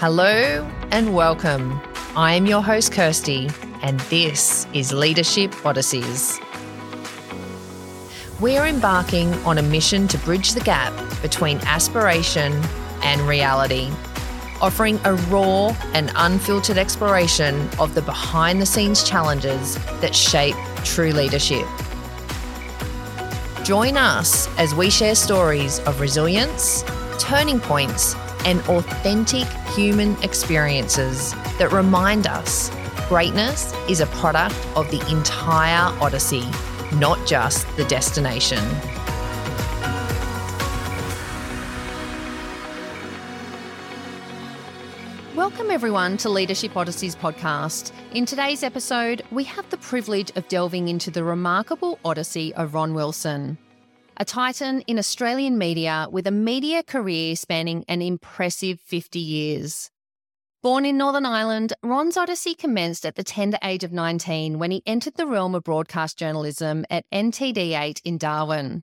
Hello and welcome. I am your host, Kirsty, and this is Leadership Odysseys. We're embarking on a mission to bridge the gap between aspiration and reality, offering a raw and unfiltered exploration of the behind the scenes challenges that shape true leadership. Join us as we share stories of resilience, turning points, and authentic human experiences that remind us greatness is a product of the entire Odyssey, not just the destination. Welcome, everyone, to Leadership Odysseys podcast. In today's episode, we have the privilege of delving into the remarkable odyssey of Ron Wilson a titan in Australian media with a media career spanning an impressive 50 years. Born in Northern Ireland, Ron's odyssey commenced at the tender age of 19 when he entered the realm of broadcast journalism at NTD8 in Darwin.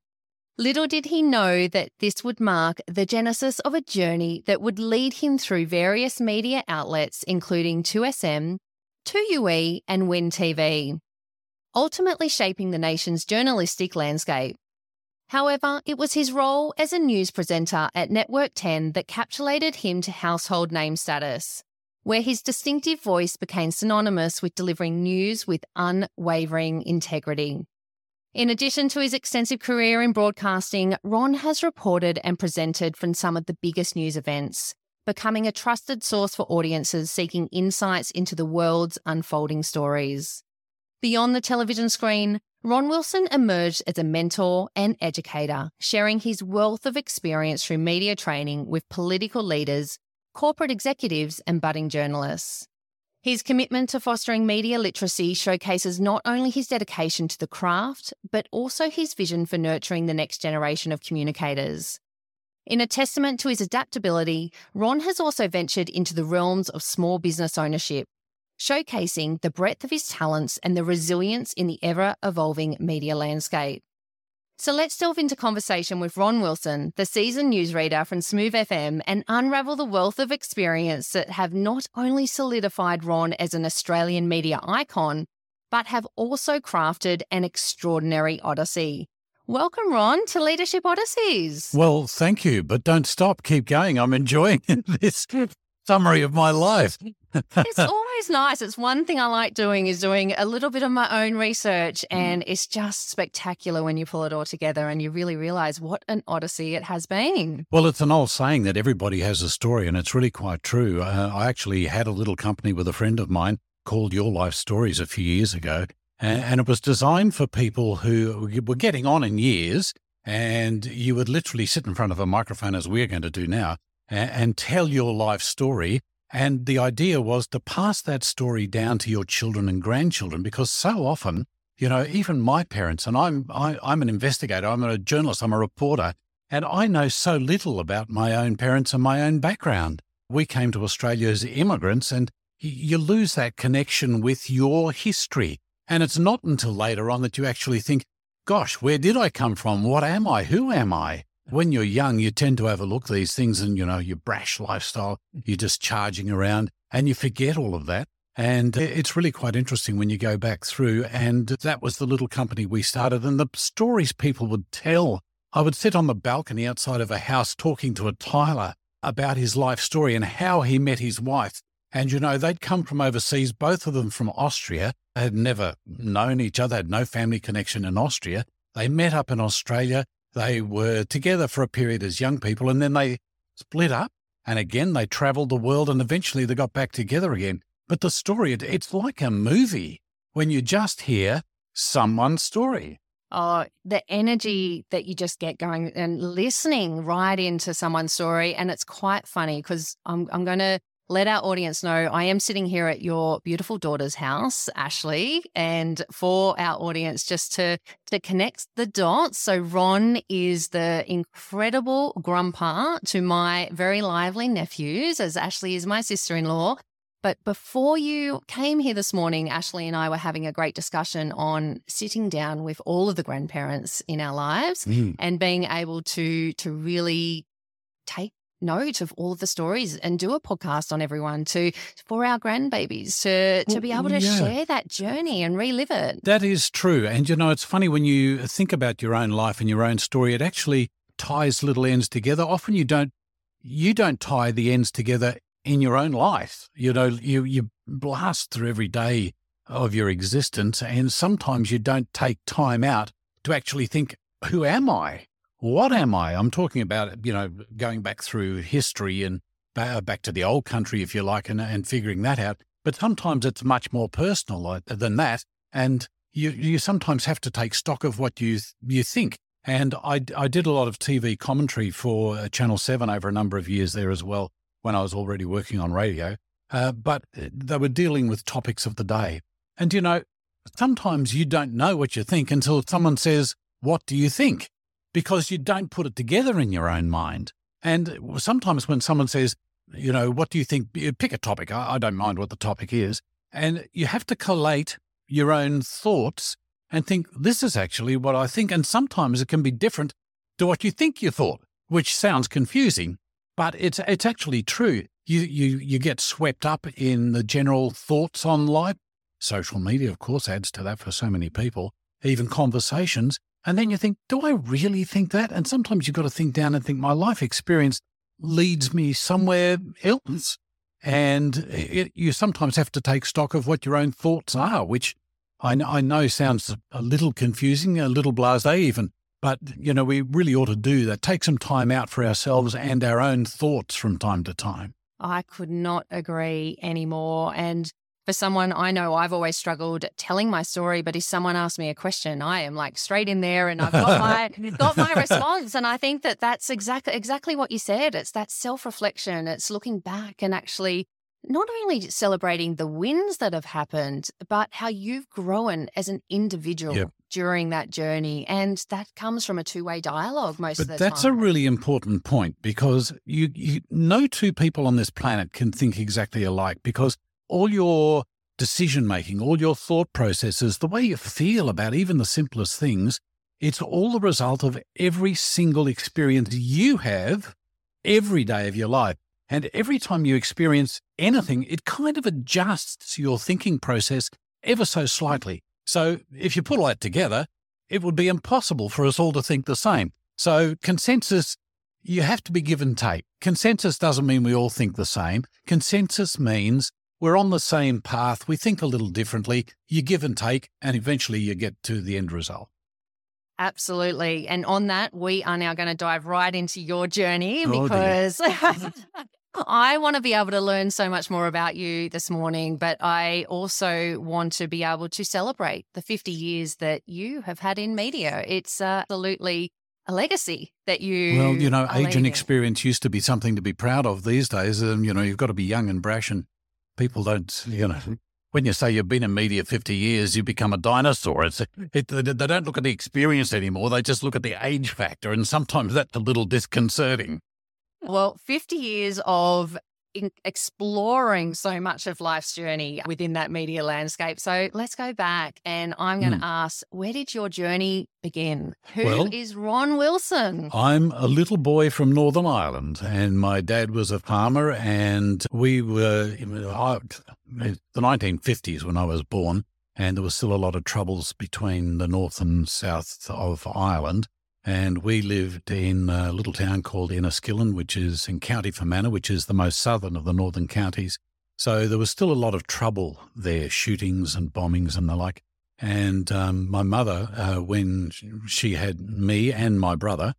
Little did he know that this would mark the genesis of a journey that would lead him through various media outlets, including 2SM, 2UE, and WIN TV, ultimately shaping the nation's journalistic landscape. However, it was his role as a news presenter at Network 10 that capitulated him to household name status, where his distinctive voice became synonymous with delivering news with unwavering integrity. In addition to his extensive career in broadcasting, Ron has reported and presented from some of the biggest news events, becoming a trusted source for audiences seeking insights into the world's unfolding stories. Beyond the television screen, Ron Wilson emerged as a mentor and educator, sharing his wealth of experience through media training with political leaders, corporate executives, and budding journalists. His commitment to fostering media literacy showcases not only his dedication to the craft, but also his vision for nurturing the next generation of communicators. In a testament to his adaptability, Ron has also ventured into the realms of small business ownership, showcasing the breadth of his talents and the resilience in the ever evolving media landscape. So let's delve into conversation with Ron Wilson, the seasoned newsreader from Smooth FM, and unravel the wealth of experience that have not only solidified Ron as an Australian media icon, but have also crafted an extraordinary odyssey. Welcome, Ron, to Leadership Odysseys. Well, thank you, but don't stop. Keep going. I'm enjoying this summary of my life. it's always nice. It's one thing I like doing is doing a little bit of my own research, mm. and it's just spectacular when you pull it all together and you really realize what an odyssey it has been. Well, it's an old saying that everybody has a story, and it's really quite true. Uh, I actually had a little company with a friend of mine called Your Life Stories a few years ago, and it was designed for people who were getting on in years. And you would literally sit in front of a microphone, as we're going to do now, and tell your life story. And the idea was to pass that story down to your children and grandchildren because so often, you know, even my parents, and I'm, I, am i am an investigator, I'm a journalist, I'm a reporter, and I know so little about my own parents and my own background. We came to Australia as immigrants and you lose that connection with your history. And it's not until later on that you actually think, gosh, where did I come from? What am I? Who am I? When you're young, you tend to overlook these things and, you know, your brash lifestyle, mm. you're just charging around and you forget all of that. And it's really quite interesting when you go back through. And that was the little company we started and the stories people would tell. I would sit on the balcony outside of a house talking to a tiler about his life story and how he met his wife. And, you know, they'd come from overseas, both of them from Austria, had never known each other, had no family connection in Austria. They met up in Australia. They were together for a period as young people and then they split up. And again, they traveled the world and eventually they got back together again. But the story, it's like a movie when you just hear someone's story. Oh, the energy that you just get going and listening right into someone's story. And it's quite funny because I'm, I'm going to let our audience know I am sitting here at your beautiful daughter's house, Ashley, and for our audience just to to connect the dots. So Ron is the incredible grandpa to my very lively nephews, as Ashley is my sister-in-law. But before you came here this morning, Ashley and I were having a great discussion on sitting down with all of the grandparents in our lives mm. and being able to to really take note of all of the stories and do a podcast on everyone to for our grandbabies to to be able to yeah. share that journey and relive it. That is true. And you know, it's funny when you think about your own life and your own story, it actually ties little ends together. Often you don't you don't tie the ends together in your own life. You know, you you blast through every day of your existence and sometimes you don't take time out to actually think, who am I? What am I? I'm talking about, you know, going back through history and back to the old country, if you like, and, and figuring that out. But sometimes it's much more personal than that. And you, you sometimes have to take stock of what you, you think. And I, I did a lot of TV commentary for uh, Channel 7 over a number of years there as well when I was already working on radio. Uh, but uh, they were dealing with topics of the day. And, you know, sometimes you don't know what you think until someone says, What do you think? Because you don't put it together in your own mind. And sometimes when someone says, You know, what do you think? Pick a topic. I, I don't mind what the topic is. And you have to collate your own thoughts and think, This is actually what I think. And sometimes it can be different to what you think you thought, which sounds confusing, but it's, it's actually true. You, you, you get swept up in the general thoughts on life Social media, of course, adds to that for so many people, even conversations. And then you think, do I really think that? And sometimes you've got to think down and think, my life experience leads me somewhere else. And it, you sometimes have to take stock of what your own thoughts are, which I I know sounds a little confusing, a little blase even. But, you know, we really ought to do that. Take some time out for ourselves and our own thoughts from time to time. I could not agree anymore. And for someone I know I've always struggled telling my story, but if someone asks me a question, I am like straight in there and I've got my got my response. And I think that that's exactly exactly what you said. It's that self reflection. It's looking back and actually not only celebrating the wins that have happened, but how you've grown as an individual yep. during that journey. And that comes from a two way dialogue most but of the that's time. That's a really important point because you, you no two people on this planet can think exactly alike because all your decision making, all your thought processes, the way you feel about even the simplest things, it's all the result of every single experience you have every day of your life. And every time you experience anything, it kind of adjusts your thinking process ever so slightly. So if you put all that together, it would be impossible for us all to think the same. So consensus, you have to be give and take. Consensus doesn't mean we all think the same. Consensus means we're on the same path. We think a little differently. You give and take, and eventually you get to the end result. Absolutely. And on that, we are now going to dive right into your journey oh, because I want to be able to learn so much more about you this morning, but I also want to be able to celebrate the 50 years that you have had in media. It's absolutely a legacy that you. Well, you know, age and experience used to be something to be proud of these days. Um, you know, you've got to be young and brash and people don't, you know, mm-hmm. when you say you've been in media 50 years, you become a dinosaur. It's, it, they don't look at the experience anymore. They just look at the age factor. And sometimes that's a little disconcerting. Well, 50 years of exploring so much of life's journey within that media landscape. So let's go back and I'm going to mm. ask, where did your journey begin? Who well, is Ron Wilson? I'm a little boy from Northern Ireland and my dad was a farmer and we were in the 1950s when I was born and there was still a lot of troubles between the north and south of Ireland. And we lived in a little town called Enniskillen, which is in County Fermanagh, which is the most southern of the northern counties. So there was still a lot of trouble there, shootings and bombings and the like. And um, my mother, uh, when she had me and my brother,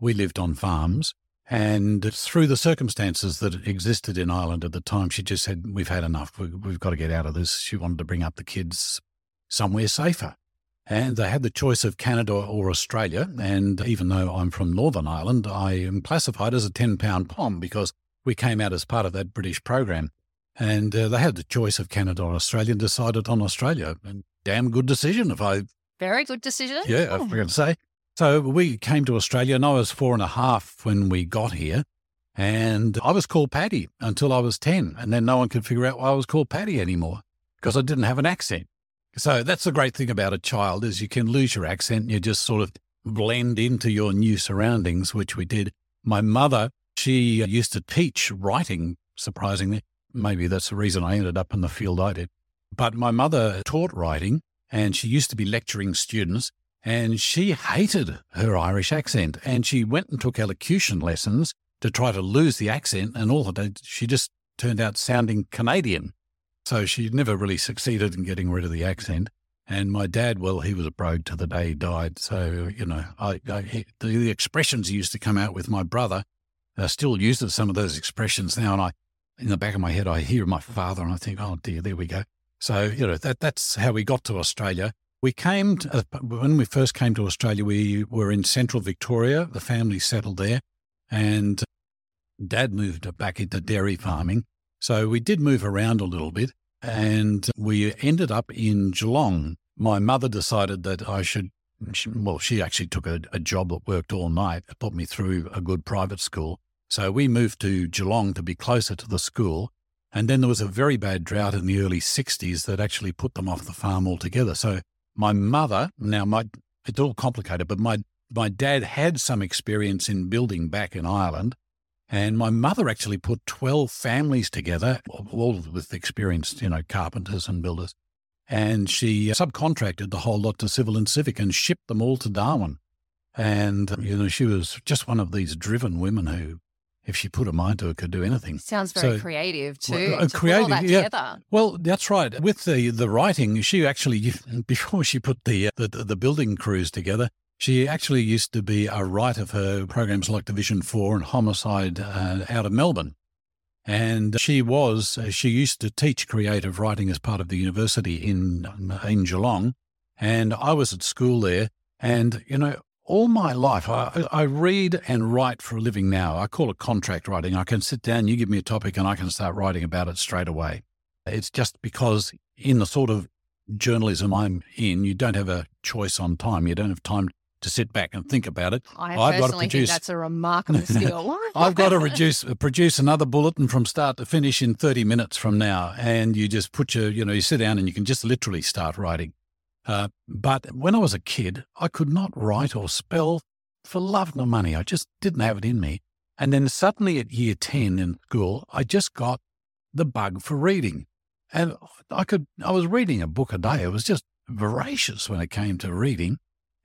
we lived on farms. And through the circumstances that existed in Ireland at the time, she just said, We've had enough. We've got to get out of this. She wanted to bring up the kids somewhere safer. And they had the choice of Canada or Australia. And even though I'm from Northern Ireland, I am classified as a 10 pound pom because we came out as part of that British program. And uh, they had the choice of Canada or Australia and decided on Australia. And damn good decision if I. Very good decision. Yeah, I forgot to say. So we came to Australia and I was four and a half when we got here. And I was called Paddy until I was 10. And then no one could figure out why I was called Paddy anymore because I didn't have an accent. So that's the great thing about a child is you can lose your accent and you just sort of blend into your new surroundings, which we did. My mother, she she used to teach writing, surprisingly. Maybe that's the reason I ended up in the field I did. But my mother taught writing and she used to be lecturing students and she hated her Irish accent and she went and took elocution lessons to try to lose the accent and all of that. She just turned out sounding Canadian. So she never really succeeded in getting rid of the accent. And my dad, well, he was a brogue to the day he died. So, you know, I, I he, the, the, expressions he used to come out with my brother, I still use some of those expressions now. And I, in the back of my head, I hear my father and I think, oh dear, there we go. So, you know, that, that's how we got to Australia. We came, to, uh, when we first came to Australia, we were in central Victoria. The family settled there and dad moved back into dairy farming. So we did move around a little bit and we ended up in Geelong. My mother decided that I should, well, she actually took a, a job that worked all night, put me through a good private school. So we moved to Geelong to be closer to the school. And then there was a very bad drought in the early 60s that actually put them off the farm altogether. So my mother, now my, it's all complicated, but my, my dad had some experience in building back in Ireland. And my mother actually put 12 families together, all with experienced, you know, carpenters and builders. And she subcontracted the whole lot to Civil and Civic and shipped them all to Darwin. And, you know, she was just one of these driven women who, if she put a mind to it, could do anything. Sounds very so, creative too. Well, uh, creative, that yeah. Together. Well, that's right. With the the writing, she actually before she put the, the the building crews together, she actually used to be a writer for programs like Division 4 and Homicide uh, out of Melbourne. And she was, uh, she used to teach creative writing as part of the university in, in Geelong. And I was at school there. And, you know, all my life, I, I read and write for a living now. I call it contract writing. I can sit down, you give me a topic, and I can start writing about it straight away. It's just because in the sort of journalism I'm in, you don't have a choice on time. You don't have time to sit back and think about it. I I've personally got to produce, think that's a remarkable skill. I've got to reduce, produce another bulletin from start to finish in 30 minutes from now. And you just put your, you know, you sit down and you can just literally start writing. Uh, but when I was a kid, I could not write or spell for love nor money. I just didn't have it in me. And then suddenly at year 10 in school, I just got the bug for reading. And I could, I was reading a book a day. It was just voracious when it came to reading.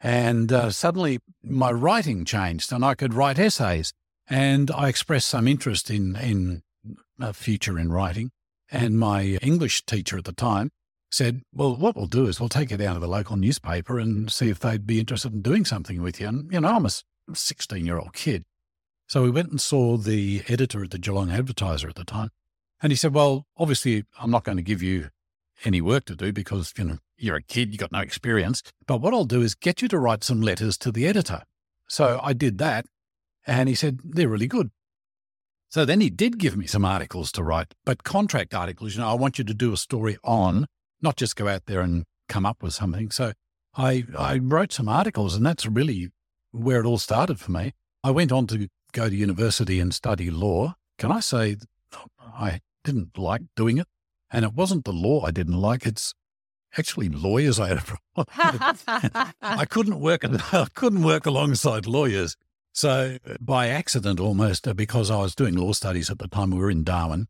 And uh, suddenly my writing changed and I could write essays. And I expressed some interest in, in a future in writing. And my English teacher at the time said, Well, what we'll do is we'll take you down to the local newspaper and see if they'd be interested in doing something with you. And, you know, I'm a 16 year old kid. So we went and saw the editor at the Geelong Advertiser at the time. And he said, Well, obviously, I'm not going to give you any work to do because, you know, you're a kid, you've got no experience. But what I'll do is get you to write some letters to the editor. So I did that. And he said, they're really good. So then he did give me some articles to write, but contract articles. You know, I want you to do a story on, not just go out there and come up with something. So I, I wrote some articles, and that's really where it all started for me. I went on to go to university and study law. Can I say I didn't like doing it? And it wasn't the law I didn't like, it's actually lawyers I had a problem I couldn't work I couldn't work alongside lawyers. So by accident almost uh, because I was doing law studies at the time we were in Darwin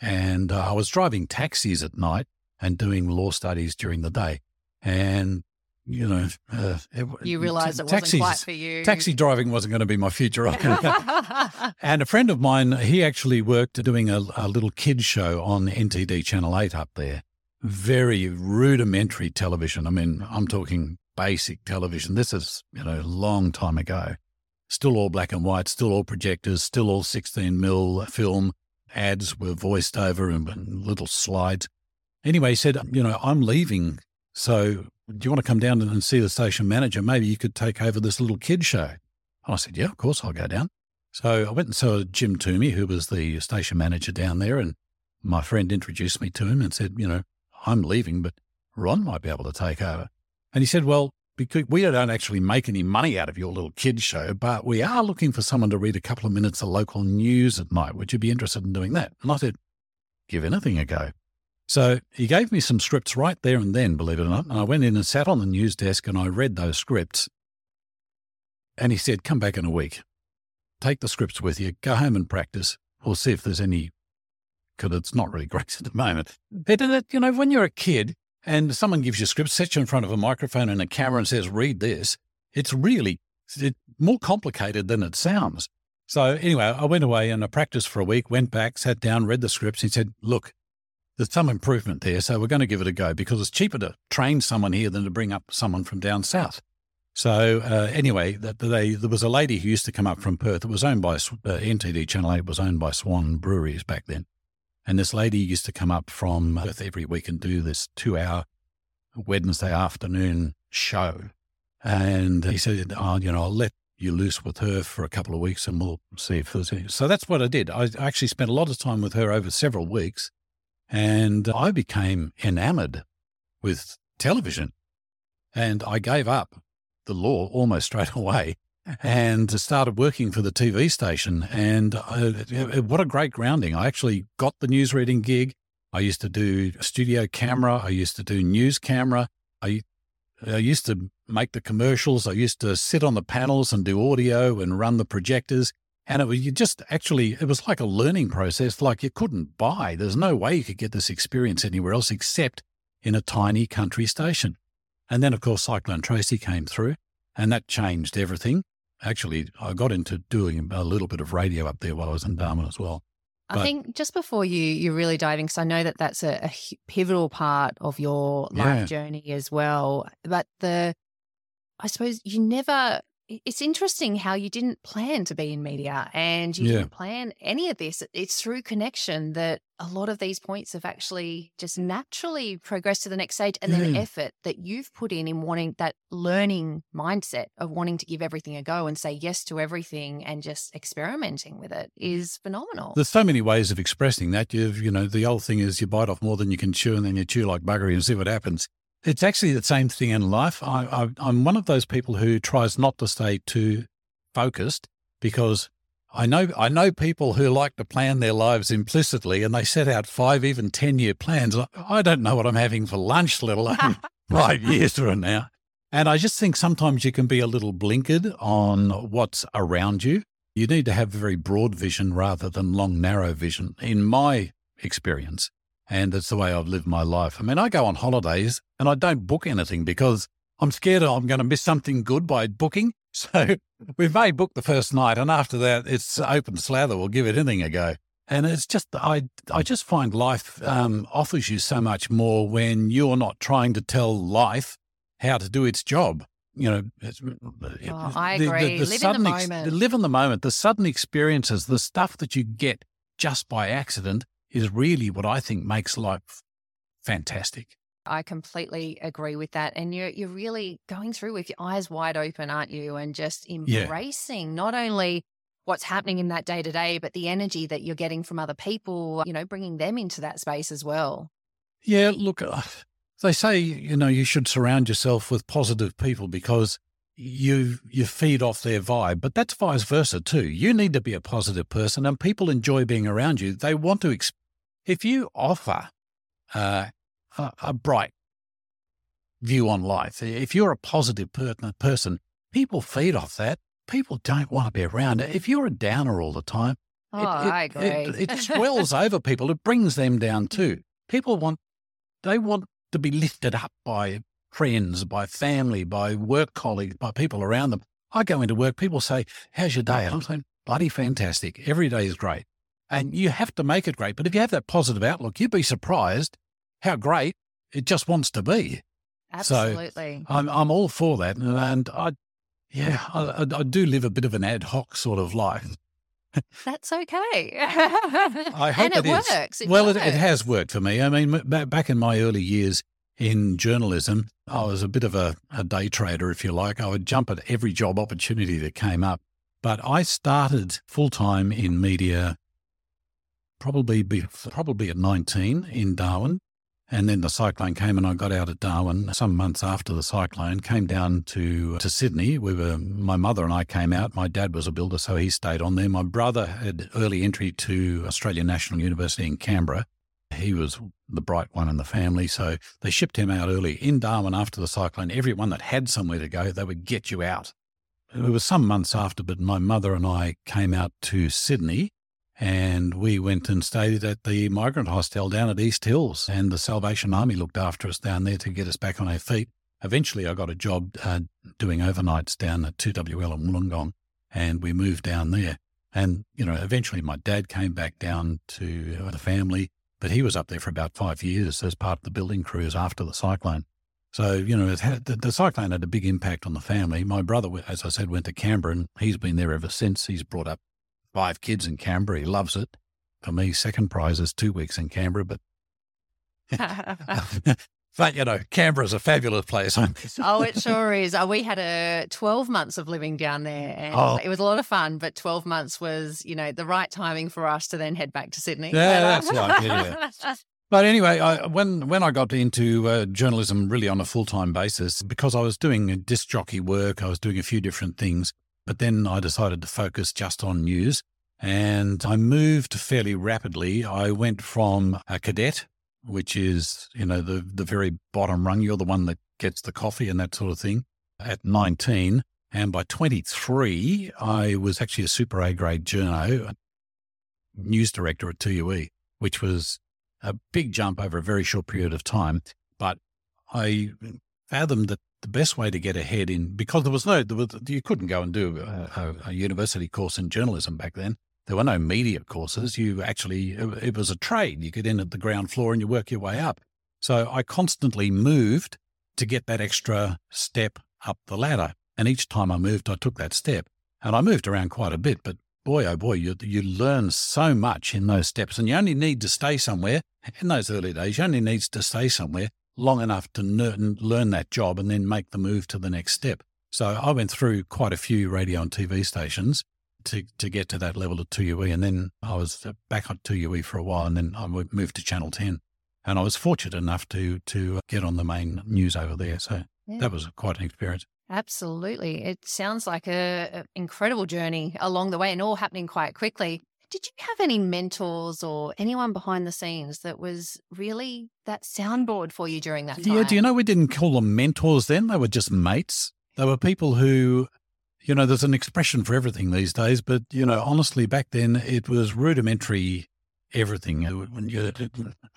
and uh, I was driving taxis at night and doing law studies during the day. And you know, uh, it, you realised it taxis, wasn't quite for you. Taxi driving wasn't going to be my future. and a friend of mine, he actually worked doing a, a little kids show on NTD Channel 8 up there very rudimentary television. I mean, I'm talking basic television. This is, you know, a long time ago. Still all black and white, still all projectors, still all 16 mil film. Ads were voiced over and little slides. Anyway, he said, you know, I'm leaving. So do you want to come down and see the station manager? Maybe you could take over this little kid show. And I said, yeah, of course I'll go down. So I went and saw Jim Toomey, who was the station manager down there. And my friend introduced me to him and said, you know, I'm leaving, but Ron might be able to take over. And he said, Well, because we don't actually make any money out of your little kids show, but we are looking for someone to read a couple of minutes of local news at night. Would you be interested in doing that? And I said, Give anything a go. So he gave me some scripts right there and then, believe it or not. And I went in and sat on the news desk and I read those scripts. And he said, Come back in a week. take the scripts with you, go home and practice. We'll see if there's any, because it's not really great at the moment. But, you know, when you're a kid and someone gives you scripts, sets you in front of a microphone and a camera and says, read this, it's really it's more complicated than it sounds. So anyway, I went away and I practiced for a week, went back, sat down, read the scripts. and said, look, there's some improvement there. So we're going to give it a go because it's cheaper to train someone here than to bring up someone from down south. So uh, anyway, they, there was a lady who used to come up from Perth. It was owned by uh, NTD Channel 8 was owned by Swan Breweries back then. And this lady used to come up from Perth every week and do this two hour Wednesday afternoon show. And he said, oh, you know, I'll let you loose with her for a couple of weeks and we'll see if there's any. So that's what I did. I actually spent a lot of time with her over several weeks and I became enamored with television. And I gave up the law almost straight away and started working for the TV station. And uh, what a great grounding. I actually got the news reading gig. I used to do studio camera. I used to do news camera. I, I used to make the commercials. I used to sit on the panels and do audio and run the projectors. And it was you just actually, it was like a learning process, like you couldn't buy. There's no way you could get this experience anywhere else except in a tiny country station. And then, of course, Cyclone Tracy came through and that changed everything. Actually, I got into doing a little bit of radio up there while I was in Darwin as well. But, I think just before you you're really dive in, because I know that that's a, a, pivotal part of your life yeah. journey as well. But the, I suppose you never it's interesting how you didn't plan to be in media and you yeah. didn't plan any of this. It's through connection that a lot of these points have actually just naturally progressed to the next stage. And then effort that you've put in in wanting that learning mindset of wanting to give everything a go and say yes to everything and just experimenting with it is phenomenal. There's so many ways of expressing that. You've, you know, the old thing is you bite off more than you can chew and then you chew like buggery and see what happens. It's actually the same thing in life. I, I, am one of those people who tries not to stay too focused because I know I know people who like to plan their lives implicitly and they set out five, even ten year plans. I don't know what I'm having for lunch, let alone five years from now. And I just think sometimes you can be a little blinkered on what's around you. You need to have very broad vision rather than long, narrow vision, in my experience. And it's the way I've lived my life. I mean, I go on holidays and I don't book anything because I'm scared I'm going to miss something good by booking. So we may book the first night, and after that, it's open slather. We'll give it anything a go. And it's just I I just find life um, offers you so much more when you're not trying to tell life how to do its job. You know, oh, I agree. The, the, the live in the moment. Ex- live in the moment. The sudden experiences, the stuff that you get just by accident, is really what I think makes life fantastic. I completely agree with that. And you're you're really going through with your eyes wide open, aren't you? And just embracing yeah. not only what's happening in that day to day, but the energy that you're getting from other people, you know, bringing them into that space as well. Yeah, look, uh, they say, you know, you should surround yourself with positive people because you you feed off their vibe, but that's vice versa too. You need to be a positive person, and people enjoy being around you. They want to. Exp- if you offer uh, a, a, bright view on life, if you're a positive per- person, people feed off that. People don't want to be around it. If you're a downer all the time, oh, it, it, I agree. It, it swells over people. It brings them down too. People want they want to be lifted up by friends, by family, by work colleagues, by people around them. I go into work, people say, How's your day? And I'm saying, Bloody fantastic. Every day is great. And you have to make it great. But if you have that positive outlook, you'd be surprised how great it just wants to be. Absolutely. So I'm, I'm all for that. And I, yeah, I, I do live a bit of an ad hoc sort of life. That's okay. I hope and it, it works. It well, It, it, has worked for me. I mean, back in my early years, in journalism, I was a bit of a, a day trader, if you like. I would jump at every job opportunity that came up. But I started full time in media probably be, probably at 19 in Darwin. And then the cyclone came and I got out at Darwin some months after the cyclone, came down to to Sydney. We were my mother and I came out. My dad was a builder, so he stayed on there. My brother had early entry to Australian National University in Canberra. He was the bright one in the family. So they shipped him out early in Darwin after the cyclone. Everyone that had somewhere to go, they would get you out. it was some months after, but my mother and I came out to Sydney and we went and stayed at the migrant hostel down at East Hills. And the Salvation Army looked after us down there to get us back on our feet. Eventually, I got a job uh, doing overnights down at 2WL in Wollongong, and we moved down there. And, you know, eventually my dad came back down to uh, the family, but he was up there for about five years as part of the building crews after the cyclone. So, you know, had, the, the, cyclone had a big impact on the family. My brother, as I said, went to Canberra and he's been there ever since. He's brought up five kids in Canberra. He loves it. For me, second prize is two weeks in Canberra, but. but, you know, Canberra's a fabulous place. oh, it sure is. Oh, we had a 12 months of living down there and oh. it was a lot of fun, but 12 months was, you know, the right timing for us to then head back to Sydney. Yeah, that's right. Yeah. But anyway, I, when when I got into uh, journalism really on a full time basis, because I was doing disc jockey work, I was doing a few different things. But then I decided to focus just on news, and I moved fairly rapidly. I went from a cadet, which is you know the the very bottom rung. You're the one that gets the coffee and that sort of thing. At 19, and by 23, I was actually a super A grade journo, news director at 2UE, which was a big jump over a very short period of time. But I fathomed that the best way to get ahead in, because there was no, there was, you couldn't go and do a, a, university course in journalism back then. There were no media courses. You actually, it was a trade. You get in at the ground floor and you work your way up. So I constantly moved to get that extra step up the ladder. And each time I moved, I took that step. And I moved around quite a bit, but boy, oh boy, you, you learn so much in those steps. And you only need to stay somewhere in those early days, you only need to stay somewhere long enough to learn that job and then make the move to the next step. So I went through quite a few radio and TV stations to, to get to that level of 2UE. And then I was uh, back on 2UE for a while and then I moved to Channel 10. And I was fortunate enough to, to uh, get on the main news over there. So yeah. that was quite an experience. Absolutely. It sounds like a, incredible journey along the way and all happening quite quickly. Did you have any mentors or anyone behind the scenes that was really that soundboard for you during that time? Yeah, do you know we didn't call them mentors then? They were just mates. They were people who, you know, there's an expression for everything these days, but, you know, honestly, back then it was rudimentary everything.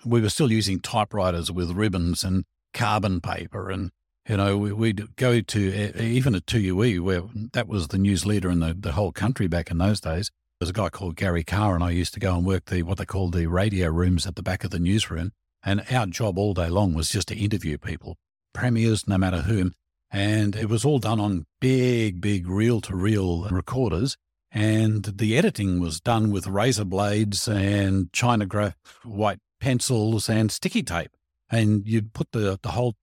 We were still using typewriters with ribbons and carbon paper and you know, we'd go to even at 2UE, where that was the news leader in the, the whole country back in those days. There's a guy called Gary Carr, and I used to go and work the what they called the radio rooms at the back of the newsroom. And our job all day long was just to interview people, premiers, no matter whom. And it was all done on big, big reel to reel recorders. And the editing was done with razor blades and China white pencils and sticky tape. And you'd put the, the whole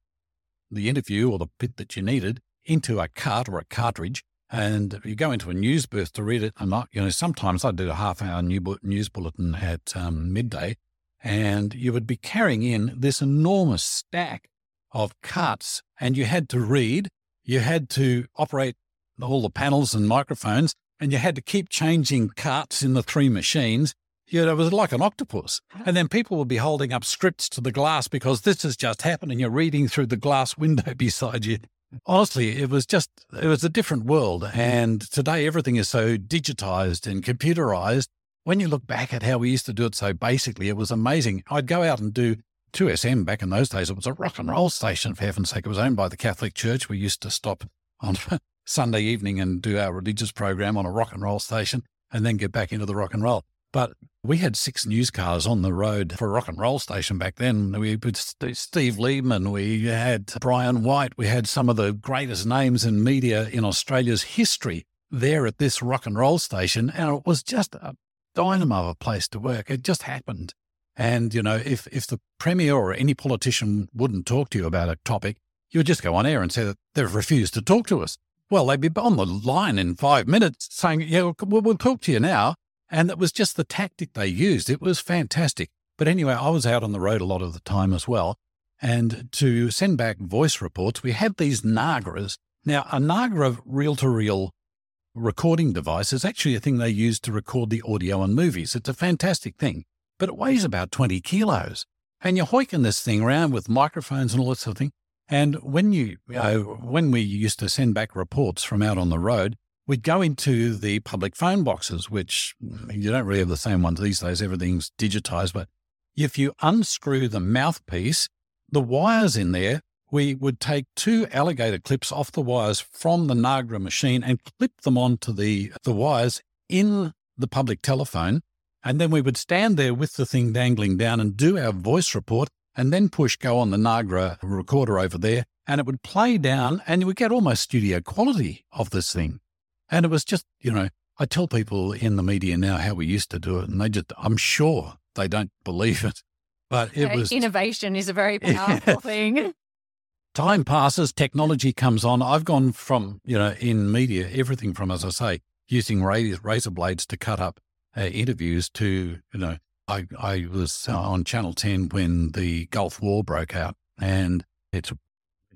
the interview or the bit that you needed into a cart or a cartridge. And you go into a news booth to read it. And I, you know, sometimes I do a half hour news bulletin at um, midday, and you would be carrying in this enormous stack of carts, and you had to read, you had to operate all the panels and microphones, and you had to keep changing carts in the three machines. You know, it was like an octopus. And then people would be holding up scripts to the glass because this has just happened and you're reading through the glass window beside you. Honestly, it was just, it was a different world. Mm. And today everything is so digitized and computerized. When you look back at how we used to do it so basically, it was amazing. I'd go out and do 2SM back in those days. It was a rock and roll station, for heaven's sake. It was owned by the Catholic Church. We used to stop on Sunday evening and do our religious program on a rock and roll station and then get back into the rock and roll. But we had six news cars on the road for a rock and roll station back then. We had Steve Liebmann, we had Brian White, we had some of the greatest names in media in Australia's history there at this rock and roll station. And it was just a dynamo of a place to work. It just happened. And, you know, if, if the Premier or any politician wouldn't talk to you about a topic, you would just go on air and say that they've refused to talk to us. Well, they'd be on the line in five minutes saying, yeah, we'll, we'll talk to you now. And that was just the tactic they used. It was fantastic. But anyway, I was out on the road a lot of the time as well. And to send back voice reports, we had these Nagras. Now, a Nagra reel to reel recording device is actually a thing they use to record the audio on movies. It's a fantastic thing, but it weighs about 20 kilos. And you're hoiking this thing around with microphones and all that sort of thing. And when you, you know, when we used to send back reports from out on the road, we'd go into the public phone boxes, which mm, you don't really have the same ones these days. Everything's digitized. But if you unscrew the mouthpiece, the wires in there, we would take two alligator clips off the wires from the Nagra machine and clip them onto the, the wires in the public telephone. And then we would stand there with the thing dangling down and do our voice report and then push go on the Nagra recorder over there. And it would play down and you would get almost studio quality of this thing. And it was just, you know, I tell people in the media now how we used to do it, and they just, I'm sure they don't believe it. But it was innovation is a very powerful thing. Time passes, technology comes on. I've gone from, you know, in media, everything from, as I say, using razor blades to cut up uh, interviews to, you know, I, I was on Channel 10 when the Gulf War broke out, and it's,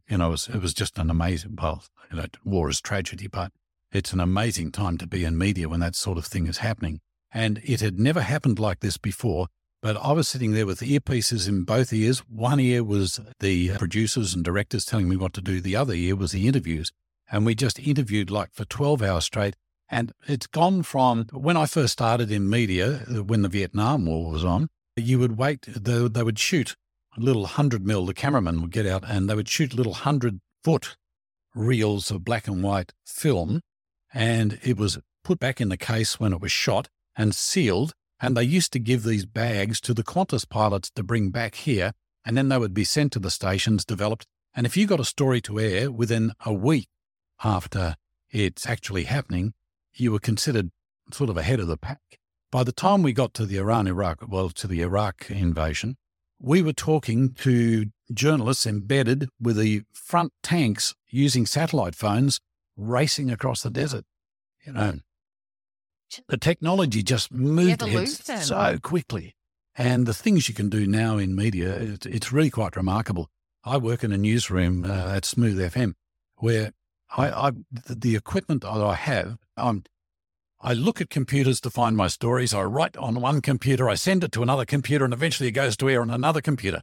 you know, it was, it was just an amazing, well, you know, war is tragedy, but it's an amazing time to be in media when that sort of thing is happening. And it had never happened like this before. But I was sitting there with earpieces in both ears. One ear was the producers and directors telling me what to do, the other ear was the interviews. And we just interviewed like for 12 hours straight. And it's gone from when I first started in media, uh, when the Vietnam War was on, you would wait, they, they would shoot a little 100 mil, the cameraman would get out and they would shoot little 100 foot reels of black and white film and it was put back in the case when it was shot and sealed. And they used to give these bags to the Qantas pilots to bring back here, and then they would be sent to the stations, developed. And if you got a story to air within a week after it's actually happening, you were considered sort of ahead of the pack. By the time we got to the Iran Iraq, well, to the Iraq invasion, we were talking to journalists embedded with the front tanks using satellite phones racing across the desert. You know, the technology just moved ahead so quickly. And the things you can do now in media, it, it's really quite remarkable. I work in a newsroom uh, at Smooth FM where I, I the equipment that I have, I'm, I look at computers to find my stories. I write on one computer, I send it to another computer, and eventually it goes to air on another computer.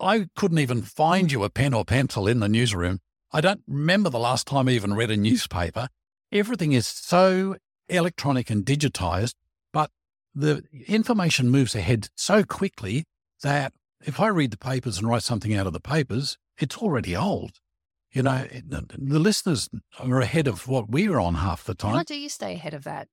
I couldn't even find you a pen or pencil in the newsroom I don't remember the last time I even read a newspaper. Everything is so electronic and digitized, but the information moves ahead so quickly that if I read the papers and write something out of the papers, it's already old. You know, the listeners are ahead of what we're on half the time. How do you stay ahead of that?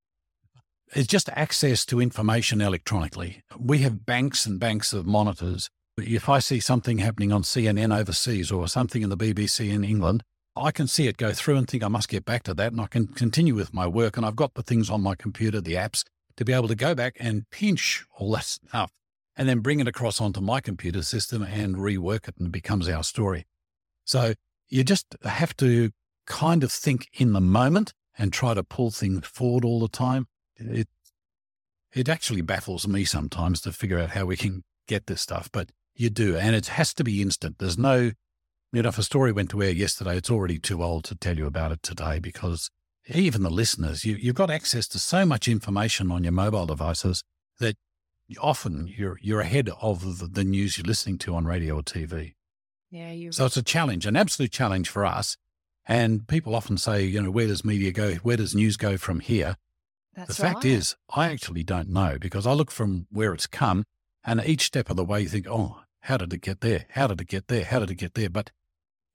It's just access to information electronically. We have banks and banks of monitors if I see something happening on CNN overseas or something in the BBC in England, I can see it go through and think I must get back to that and I can continue with my work. And I've got the things on my computer, the apps, to be able to go back and pinch all that stuff and then bring it across onto my computer system and rework it and it becomes our story. So you just have to kind of think in the moment and try to pull things forward all the time. It, it actually baffles me sometimes to figure out how we can get this stuff. But you do. And it has to be instant. There's no, you know, if a story went to air yesterday, it's already too old to tell you about it today because even the listeners, you, you've got access to so much information on your mobile devices that often you're, you're ahead of the, the news you're listening to on radio or TV. Yeah. You... So it's a challenge, an absolute challenge for us. And people often say, you know, where does media go? Where does news go from here? That's the fact is, I actually don't know because I look from where it's come and each step of the way you think, oh, how did it get there? How did it get there? How did it get there? But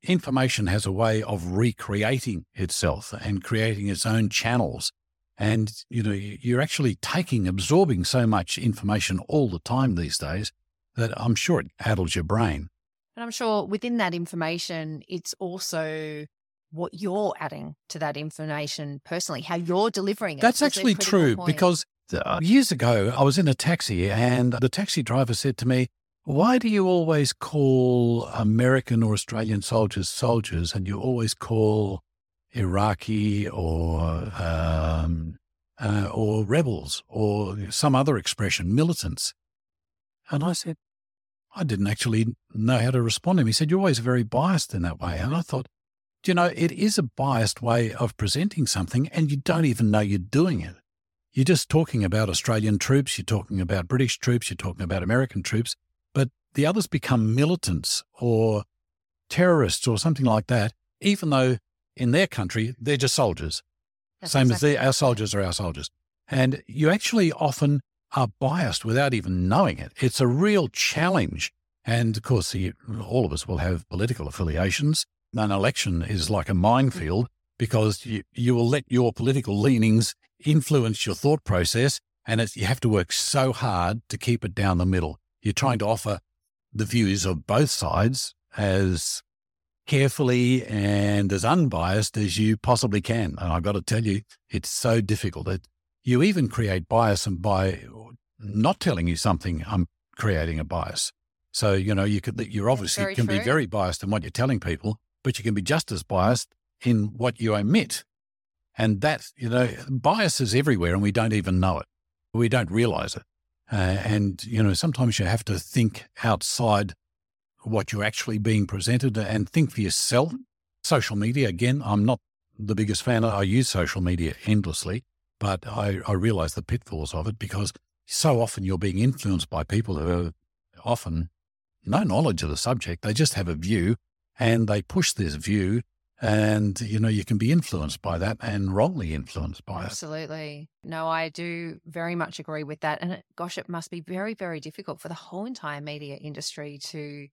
information has a way of recreating itself and creating its own channels. And, you know, you're actually taking, absorbing so much information all the time these days that I'm sure it addles your brain. And I'm sure within that information, it's also what you're adding to that information personally, how you're delivering it. That's actually true point. because uh, years ago, I was in a taxi and the taxi driver said to me, why do you always call American or Australian soldiers soldiers and you always call Iraqi or um, uh, or rebels or some other expression militants? And I said, I didn't actually know how to respond to him. He said, You're always very biased in that way. And I thought, Do you know, it is a biased way of presenting something and you don't even know you're doing it. You're just talking about Australian troops, you're talking about British troops, you're talking about American troops, the others become militants or terrorists or something like that, even though in their country they're just soldiers. That's Same exactly as the, our soldiers are our soldiers. And you actually often are biased without even knowing it. It's a real challenge. And of course, the, all of us will have political affiliations. An election is like a minefield because you, you will let your political leanings influence your thought process. And you have to work so hard to keep it down the middle. You're trying to offer the views of both sides as carefully and as unbiased as you possibly can. And I've got to tell you, it's so difficult. It, you even create bias and by not telling you something, I'm creating a bias. So, you know, you could, you're obviously can true. be very biased in what you're telling people, but you can be just as biased in what you omit. And that, you know, bias is everywhere and we don't even know it. We don't realize it. Uh, and, you know, sometimes you have to think outside what you're actually being presented and think for yourself. Social media, again, I'm not the biggest fan. I use social media endlessly, but I, I realize the pitfalls of it because so often you're being influenced by people who have often no knowledge of the subject. They just have a view and they push this view and you know you can be influenced by that and wrongly influenced by absolutely. it absolutely no i do very much agree with that and gosh it must be very very difficult for the whole entire media industry to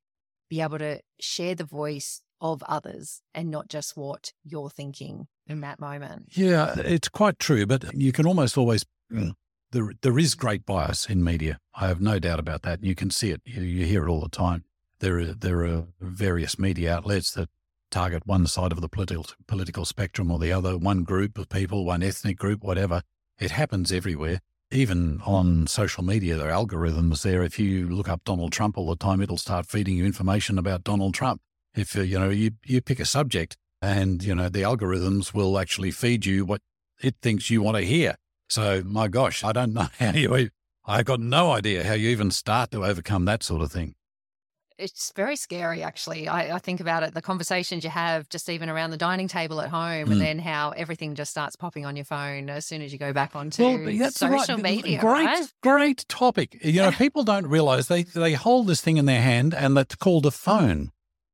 be able to share the voice of others and not just what you're thinking in that moment. Yeah, it's quite true, but you can almost always mm, there there is great bias in media. I have no doubt about that. You can see it. You, you hear it all the time. There are there are various media outlets that target one side of the political political spectrum or the other, one group of people, one ethnic group, whatever. It happens everywhere even on social media, there are algorithms there. If you look up Donald Trump all the time, it'll start feeding you information about Donald Trump. If uh, you know you you pick a subject, and you know the algorithms will actually feed you what it thinks you want to hear. So my gosh, I don't know how you. I've got no idea how you even start to overcome that sort of thing it's very scary actually I, I, think about it the conversations you have just even around the dining table at home mm. and then how everything just starts popping on your phone as soon as you go back onto well, social right. media great right? great topic you know people don't realize they they hold this thing in their hand and that's called a phone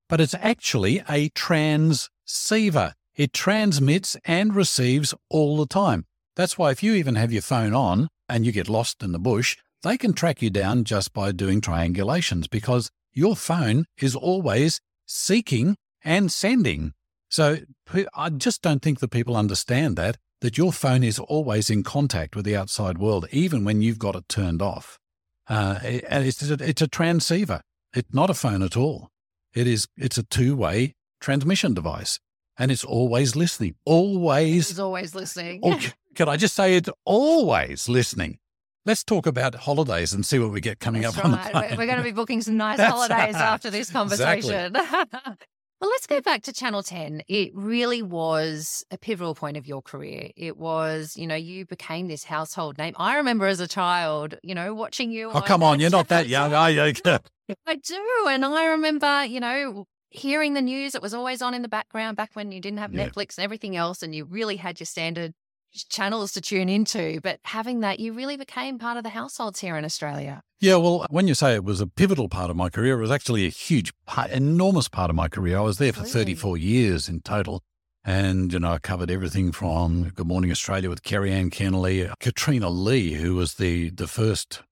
but it's actually a transceiver it transmits and receives all the time that's why if you even have your phone on and you get lost in the bush they can track you down just by doing triangulations because your phone is always seeking and sending. So I just don't think that people understand that, that your phone is always in contact with the outside world, even when you've got it turned off. Uh, and it's a, it's a transceiver. It's not a phone at all. It is, it's a two way transmission device and it's always listening. Always. It's always listening. oh, can I just say it's always listening? Let's talk about holidays and see what we get coming That's up right. on the We're going to be booking some nice holidays after this conversation. Exactly. well, let's go back to Channel 10. It really was a pivotal point of your career. It was, you know, you became this household name. I remember as a child, you know, watching you. Oh, come on. You're not that young, are you? I do. And I remember, you know, hearing the news. It was always on in the background back when you didn't have yeah. Netflix and everything else, and you really had your standard channels to tune into, but having that, you really became part of the households here in Australia. Yeah, well, when you say it was a pivotal part of my career, it was actually a huge, part, enormous part of my career. I was there for really? 34 years in total. And, you know, I covered everything from Good Morning Australia with Kerri-Anne Kennerley, Katrina Lee, who was the, the first,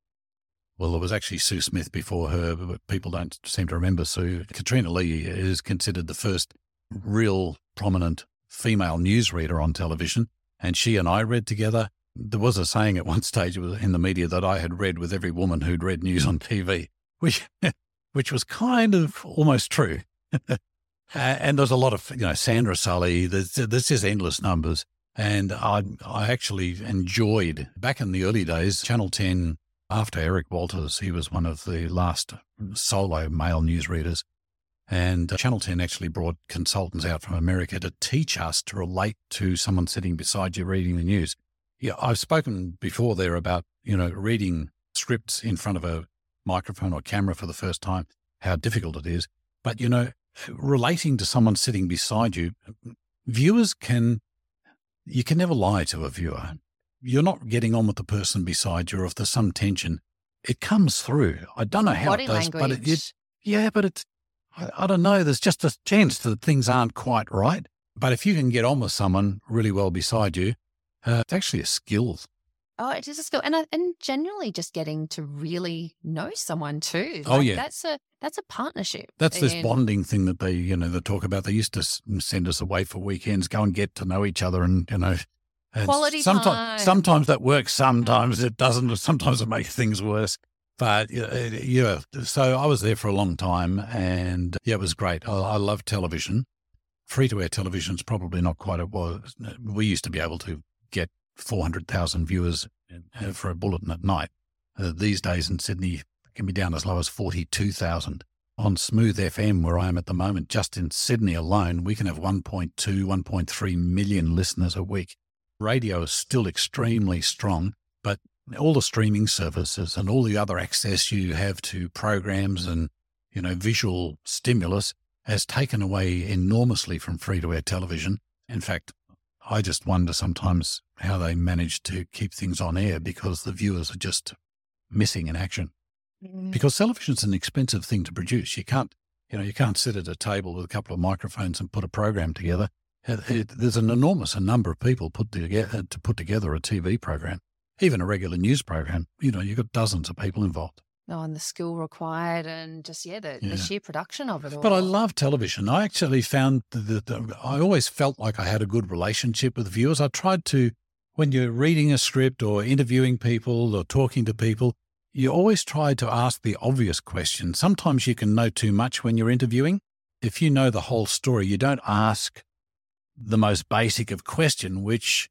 well, it was actually Sue Smith before her, but people don't seem to remember Sue. Katrina Lee is considered the first real prominent female newsreader on television and she and I read together. There was a saying at one stage in the media that I had read with every woman who'd read news on TV, which, which was kind of almost true. and there's a lot of, you know, Sandra Sully, there's, there's just endless numbers. And I, I actually enjoyed back in the early days, Channel 10, after Eric Walters, he was one of the last solo male newsreaders. And uh, Channel 10 actually brought consultants out from America to teach us to relate to someone sitting beside you reading the news. Yeah, I've spoken before there about, you know, reading scripts in front of a microphone or camera for the first time, how difficult it is. But, you know, relating to someone sitting beside you, viewers can, you can never lie to a viewer. You're not getting on with the person beside you, or if there's some tension, it comes through. I don't know how Body it does, language. but it, it, yeah, but it's I, I don't know. There's just a chance that things aren't quite right. But if you can get on with someone really well beside you, Uh, it's actually a skill. Oh, it is a skill, and and generally just getting to really know someone too. oh yeah, that's a that's a partnership. That's this bonding thing that they you know they talk about. They used to send us away for weekends, go and get to know each other, and you know. And Quality sometimes, time. Sometimes that works. Sometimes it doesn't. Sometimes it makes things worse. But yeah, so I was there for a long time, and yeah, it was great. I, I love television. Free to air television is probably not quite it was. We used to be able to get 400,000 viewers uh, for a bulletin at night. Uh, these days in Sydney, can be down as low as 42,000. On Smooth FM, where I am at the moment, just in Sydney alone, we can have 1.2, 1.3 million listeners a week. Radio is still extremely strong, but all the streaming services and all the other access you have to programs and, you know, visual stimulus has taken away enormously from free to air television. In fact, I just wonder sometimes how they manage to keep things on air because the viewers are just missing in action. Mm. Because television's an expensive thing to produce. You can't, you know, you can't sit at a table with a couple of microphones and put a program together. It, it, there's an enormous number of people put together to put together a TV program, even a regular news program. You know, you've got dozens of people involved. Oh, and the skill required, and just yeah, the, yeah. the sheer production of it all. But I love television. I actually found that I always felt like I had a good relationship with viewers. I tried to, when you're reading a script or interviewing people or talking to people, you always try to ask the obvious question. Sometimes you can know too much when you're interviewing. If you know the whole story, you don't ask the most basic of question, which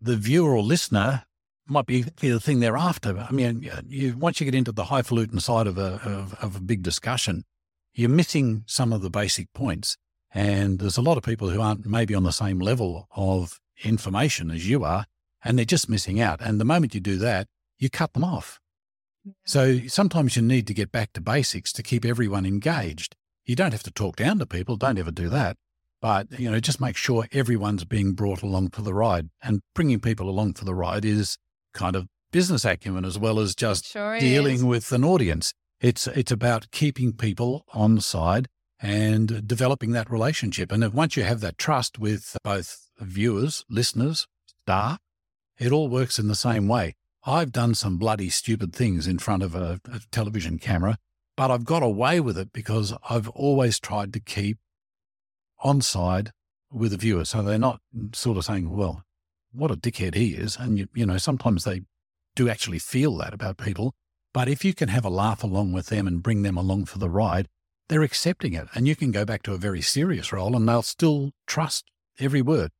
the viewer or listener might be the thing they're after. I mean, uh, you, once you get into the highfalutin side of a, of, of a big discussion, you're missing some of the basic points. And there's a lot of people who aren't maybe on the same level of information as you are, and they're just missing out. And the moment you do that, you cut them off. So sometimes you need to get back to basics to keep everyone engaged. You don't have to talk down to people, don't ever do that. But, you know, just make sure everyone's being brought along for the ride. And bringing people along for the ride is kind of business acumen as well as just sure dealing is. with an audience. It's it's about keeping people on the side and developing that relationship. And if once you have that trust with both viewers, listeners, staff, it all works in the same way. I've done some bloody stupid things in front of a, a television camera, but I've got away with it because I've always tried to keep on side with the viewer. So they're not sort of saying, well, what a dickhead he is. And, you, you know, sometimes they do actually feel that about people. But if you can have a laugh along with them and bring them along for the ride, they're accepting it. And you can go back to a very serious role and they'll still trust every word.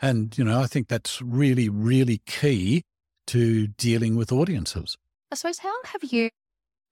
And, you know, I think that's really, really key to dealing with audiences. I suppose, how have you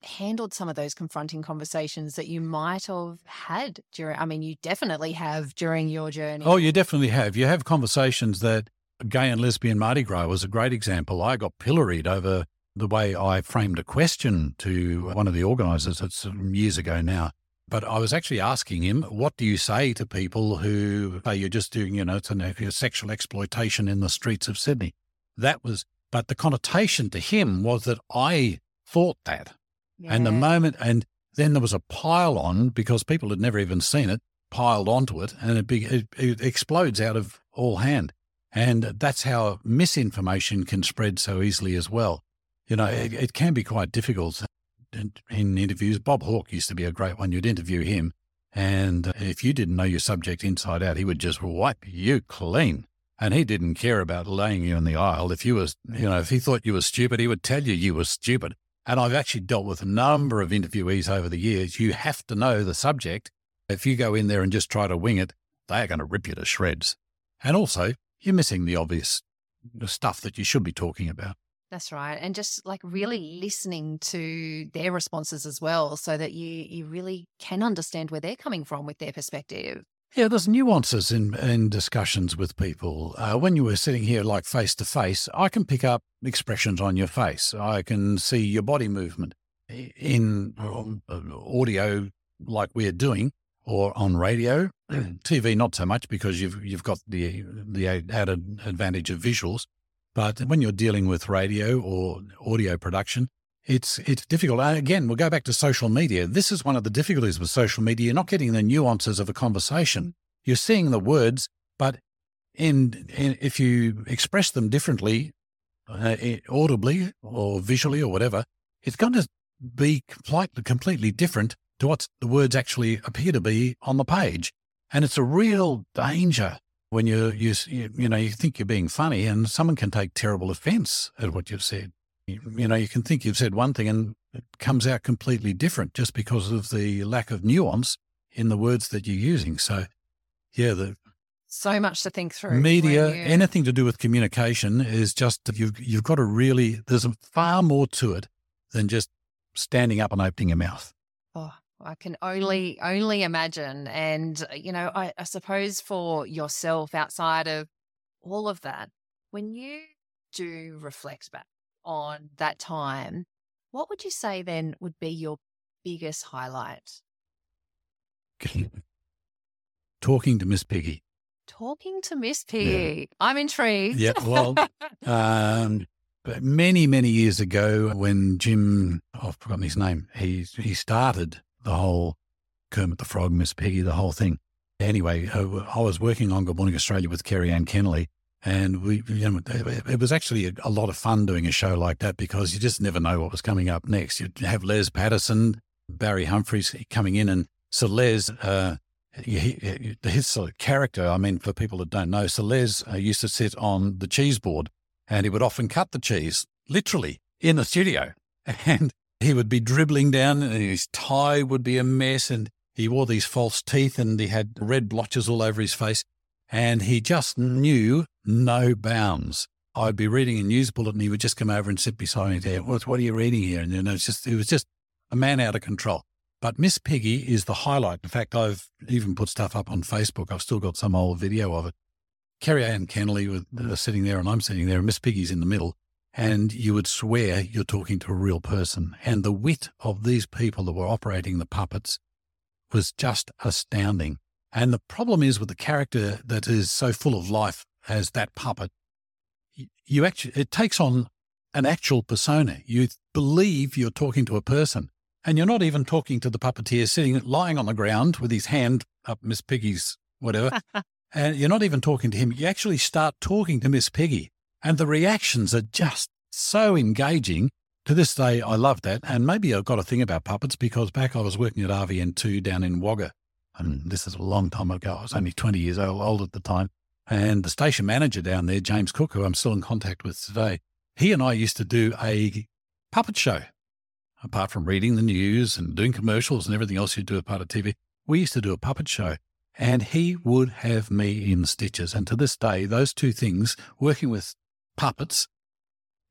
handled some of those confronting conversations that you might have had during, I mean, you definitely have during your journey? Oh, you definitely have. You have conversations that gay and lesbian Mardi Gras was a great example. I got pilloried over the way I framed a question to one of the organisers. It's years ago now. But I was actually asking him, what do you say to people who say you're just doing, you know, it's a sexual exploitation in the streets of Sydney? That was, but the connotation to him was that I thought that. Yeah. And the moment, and then there was a pile on because people had never even seen it, piled onto it, and it, be, it, it explodes out of all hand. And that's how misinformation can spread so easily as well. You know, it, it can be quite difficult in, in interviews. Bob Hawke used to be a great one. You'd interview him, and uh, if you didn't know your subject inside out, he would just wipe you clean. And he didn't care about laying you in the aisle. If you was, you know, if he thought you were stupid, he would tell you you were stupid. And I've actually dealt with a number of interviewees over the years. You have to know the subject. If you go in there and just try to wing it, they are going to rip you to shreds. And also, you're missing the obvious stuff that you should be talking about. That's right. And just like really listening to their responses as well so that you you really can understand where they're coming from with their perspective. Yeah, there's nuances in, in discussions with people. Uh, when you were sitting here like face to face, I can pick up expressions on your face. I can see your body movement. In um, audio, like we're doing, or on radio. TV, not so much because you've you've got the the added advantage of visuals. But when you're dealing with radio or audio production, it's it's difficult. And again, we'll go back to social media. This is one of the difficulties with social media. You're not getting the nuances of a conversation. You're seeing the words, but and, and if you express them differently, uh, audibly or visually or whatever, it's going to be quite completely different to what the words actually appear to be on the page. And it's a real danger when you, you, you know, you think you're being funny and someone can take terrible offense at what you've said. You, you know, you can think you've said one thing and it comes out completely different just because of the lack of nuance in the words that you're using. So, yeah, the so much to think through. Media, you... anything to do with communication is just you've you've got to really. There's far more to it than just standing up and opening your mouth. Oh, I can only only imagine. And you know, I, I suppose for yourself, outside of all of that, when you do reflect back on that time, what would you say then would be your biggest highlight? Talking to Miss Piggy. Talking to Miss Piggy. Yeah. I'm intrigued. Yeah, well, um, but many, many years ago when Jim, oh, I've forgotten his name, he, he started the whole Kermit the Frog, Miss Piggy, the whole thing. Anyway, uh, I was working on Good Morning Australia with Kerri-Anne Kennerley, and we, you know, it was actually a, a, lot of fun doing a show like that because you just never know what was coming up next. You'd have Les Patterson, Barry Humphries coming in, and so Les, uh, he, his sort of character, I mean, for people that don't know, so Les uh, used to sit on the cheese board and he would often cut the cheese, literally, in the studio. And he would be dribbling down and his tie would be a mess and he wore these false teeth and he had red blotches all over his face. And he just knew no bounds. I'd be reading a news bulletin and he would just come over and sit beside me there. What, what are you reading here? And you know, it's just, it was just a man out of control. But Miss Piggy is the highlight. In fact, I've even put stuff up on Facebook. I've still got some old video of it. Kerri-Anne Kennerley was uh, sitting there and I'm sitting there and Miss Piggy's in the middle. And you would swear you're talking to a real person. And the wit of these people that were operating the puppets was just astounding. And the problem is with the character that is so full of life as that puppet, you actually, it takes on an actual persona. You believe you're talking to a person. And you're not even talking to the puppeteer sitting, lying on the ground with his hand up Miss Piggy's whatever. and you're not even talking to him. You actually start talking to Miss Piggy. And the reactions are just so engaging. To this day, I love that. And maybe I've got a thing about puppets because back I was working at RVN2 down in Wagga. And this is a long time ago. I was only 20 years old, at the time. And the station manager down there, James Cook, who I'm still in contact with today, he and I used to do a puppet show apart from reading the news and doing commercials and everything else you do as part of TV, we used to do a puppet show. And he would have me in stitches. And to this day, those two things, working with puppets,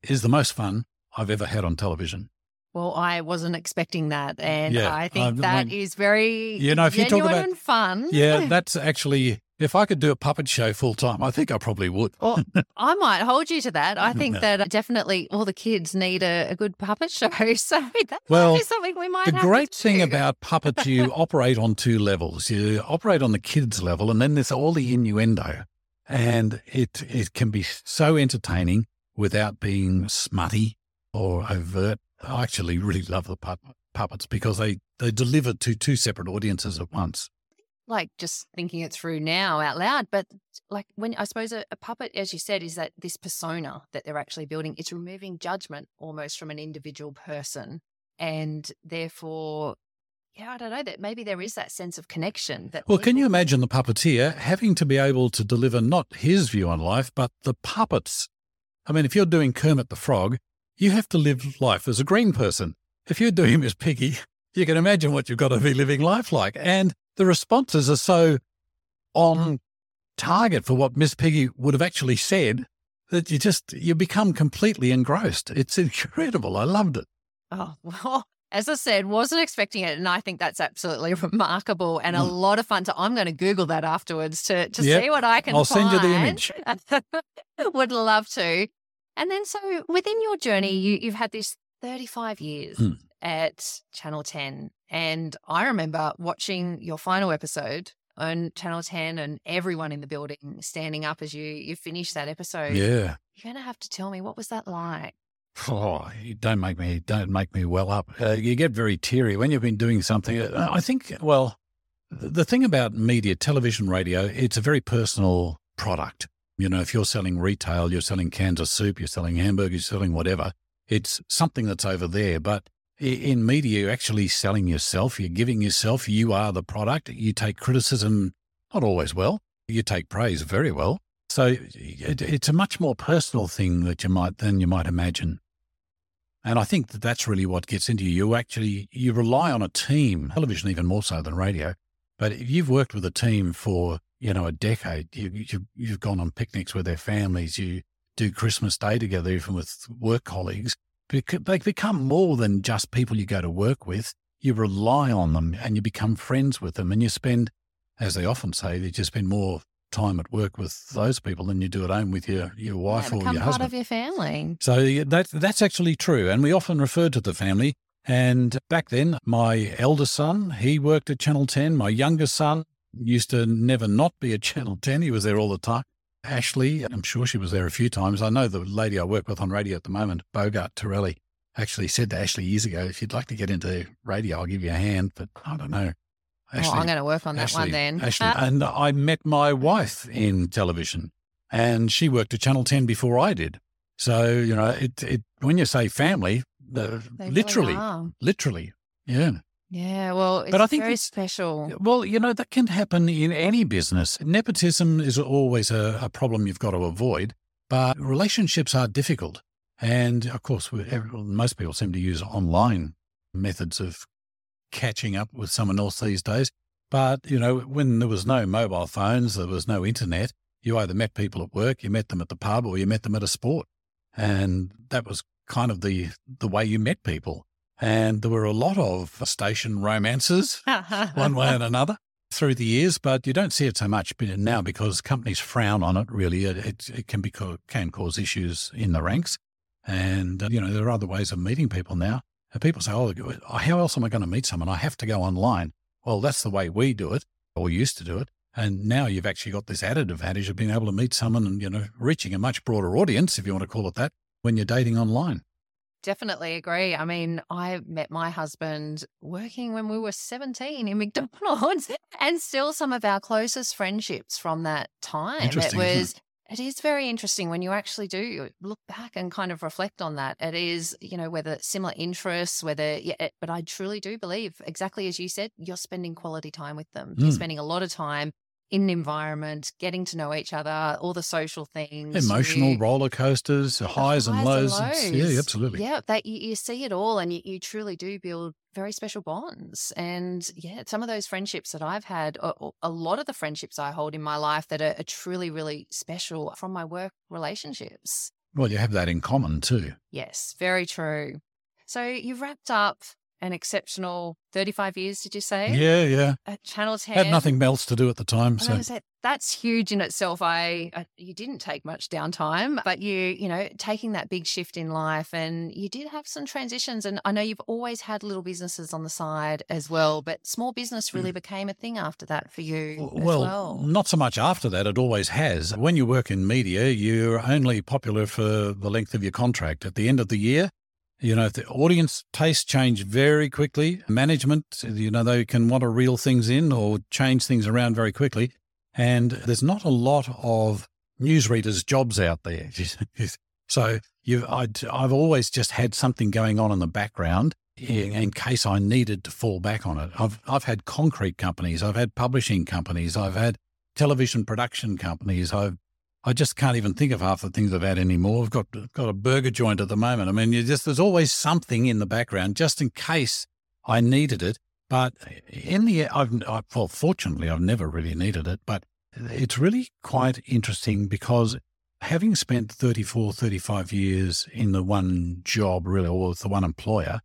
is the most fun I've ever had on television. Well, I wasn't expecting that, and yeah, I think I, that is very you know if you talk about fun. Yeah, that's actually if I could do a puppet show full time, I think I probably would. Well, I might hold you to that. I think no. that uh, definitely all the kids need a, a good puppet show. So that well, something we might. The great thing about puppets, you operate on two levels. You operate on the kids level, and then there's all the innuendo, and it it can be so entertaining without being smutty or overt. I actually really love the puppets because they they deliver to two separate audiences at once like just thinking it through now out loud. But like when I suppose a, a, puppet, as you said, is that this persona that they're actually building, it's removing judgment almost from an individual person. And therefore, yeah, I don't know that maybe there is that sense of connection. That well, people- can you imagine the puppeteer having to be able to deliver not his view on life, but the puppets? I mean, if you're doing Kermit the Frog, you have to live life as a green person. If you're doing Miss Piggy, you can imagine what you've got to be living life like. And the responses are so on mm-hmm. target for what Miss Piggy would have actually said that you just you become completely engrossed. It's incredible. I loved it. Oh well, as I said, wasn't expecting it, and I think that's absolutely remarkable and a mm. lot of fun. So I'm going to Google that afterwards to to yep. see what I can. I'll find. send you the image. Would love to. And then, so within your journey, you, you've had this 35 years. Mm at Channel 10. And I remember watching your final episode on Channel 10 and everyone in the building standing up as you you finished that episode. Yeah. You're going to have to tell me what was that like? Oh, don't make me don't make me well up. Uh, you get very teary when you've been doing something. Uh, I think well, the thing about media, television, radio, it's a very personal product. You know, if you're selling retail, you're selling cans of soup, you're selling hamburgers, you're selling whatever, it's something that's over there. But in media, you're actually selling yourself, you're giving yourself, you are the product. You take criticism, not always well, you take praise very well. So it, it's a much more personal thing that you might than you might imagine. And I think that that's really what gets into you. You actually you rely on a team, television even more so than radio. But if you've worked with a team for you know a decade, you, you you've gone on picnics with their families, you do Christmas Day together, even with work colleagues. They become more than just people you go to work with. You rely on them and you become friends with them, and you spend, as they often say, you just spend more time at work with those people than you do at home with your, your wife yeah, or your part husband. of your family. So that, that's actually true. And we often refer to the family. And back then, my eldest son, he worked at Channel 10. My youngest son used to never not be at Channel 10. He was there all the time. Ashley, I'm sure she was there a few times. I know the lady I work with on radio at the moment, Bogart Torelli, actually said to Ashley years ago, if you'd like to get into radio, I'll give you a hand. But I don't know. Oh, I'm going to work on that one then. And I met my wife in television, and she worked at Channel 10 before I did. So you know, it it when you say family, uh, literally, really literally, yeah. Yeah, well, it's but I think very special. Well, you know, that can happen in any business. Nepotism is always a, a problem you've got to avoid, but relationships are difficult. And of course, most people seem to use online methods of catching up with someone else these days. But, you know, when there was no mobile phones, there was no internet, you either met people at work, you met them at the pub, or you met them at a sport. And that was kind of the, the way you met people. And there were a lot of station romances, one way and another, through the years. But you don't see it so much now because companies frown on it. Really, it, it, it can be can cause issues in the ranks. And uh, you know there are other ways of meeting people now. And people say, oh, how else am I going to meet someone? I have to go online. Well, that's the way we do it, or used to do it. And now you've actually got this added advantage of being able to meet someone and, you know, reaching a much broader audience, if you want to call it that, when you're dating online. Definitely agree. I mean, I met my husband working when we were 17 in McDonald's and still some of our closest friendships from that time. It was it is very interesting when you actually do look back and kind of reflect on that. It is, you know, whether similar interests, whether, yeah, it, but I truly do believe, exactly as you said, you're spending quality time with them. Mm. You're spending a lot of time in an environment, getting to know each other, all the social things, emotional you, roller coasters, highs, highs and, lows. and lows. yeah, absolutely. Yeah, that you, you, see it all, and you, you, truly do build very special bonds. And yeah, some of those friendships that I've had, a lot of the friendships I hold in my life that are, are truly, really special from my work relationships. Well, you have that in common too. Yes, very true. So you've wrapped up an exceptional 35 years, did you say? Yeah, yeah. At Channel 10. Had nothing else to do at the time. So that's huge in itself. I, I, you didn't take much downtime, but you, you know, taking that big shift in life and you did have some transitions. And I know you've always had little businesses on the side as well, but small business really mm. became a thing after that for you. Well, well, not so much after that. It always has. When you work in media, you're only popular for the length of your contract. At the end of the year, you know, if the audience tastes change very quickly. Management, you know, they can want to reel things in or change things around very quickly. And there's not a lot of newsreaders' jobs out there. so you, i have always just had something going on in the background in case I needed to fall back on it. I've, I've had concrete companies, I've had publishing companies, I've had television production companies, I've I just can't even think of half the things I've had anymore. I've got got a burger joint at the moment. I mean, just there's always something in the background just in case I needed it. But in the I've I, well, fortunately, I've never really needed it. But it's really quite interesting because having spent 34, 35 years in the one job, really, or with the one employer,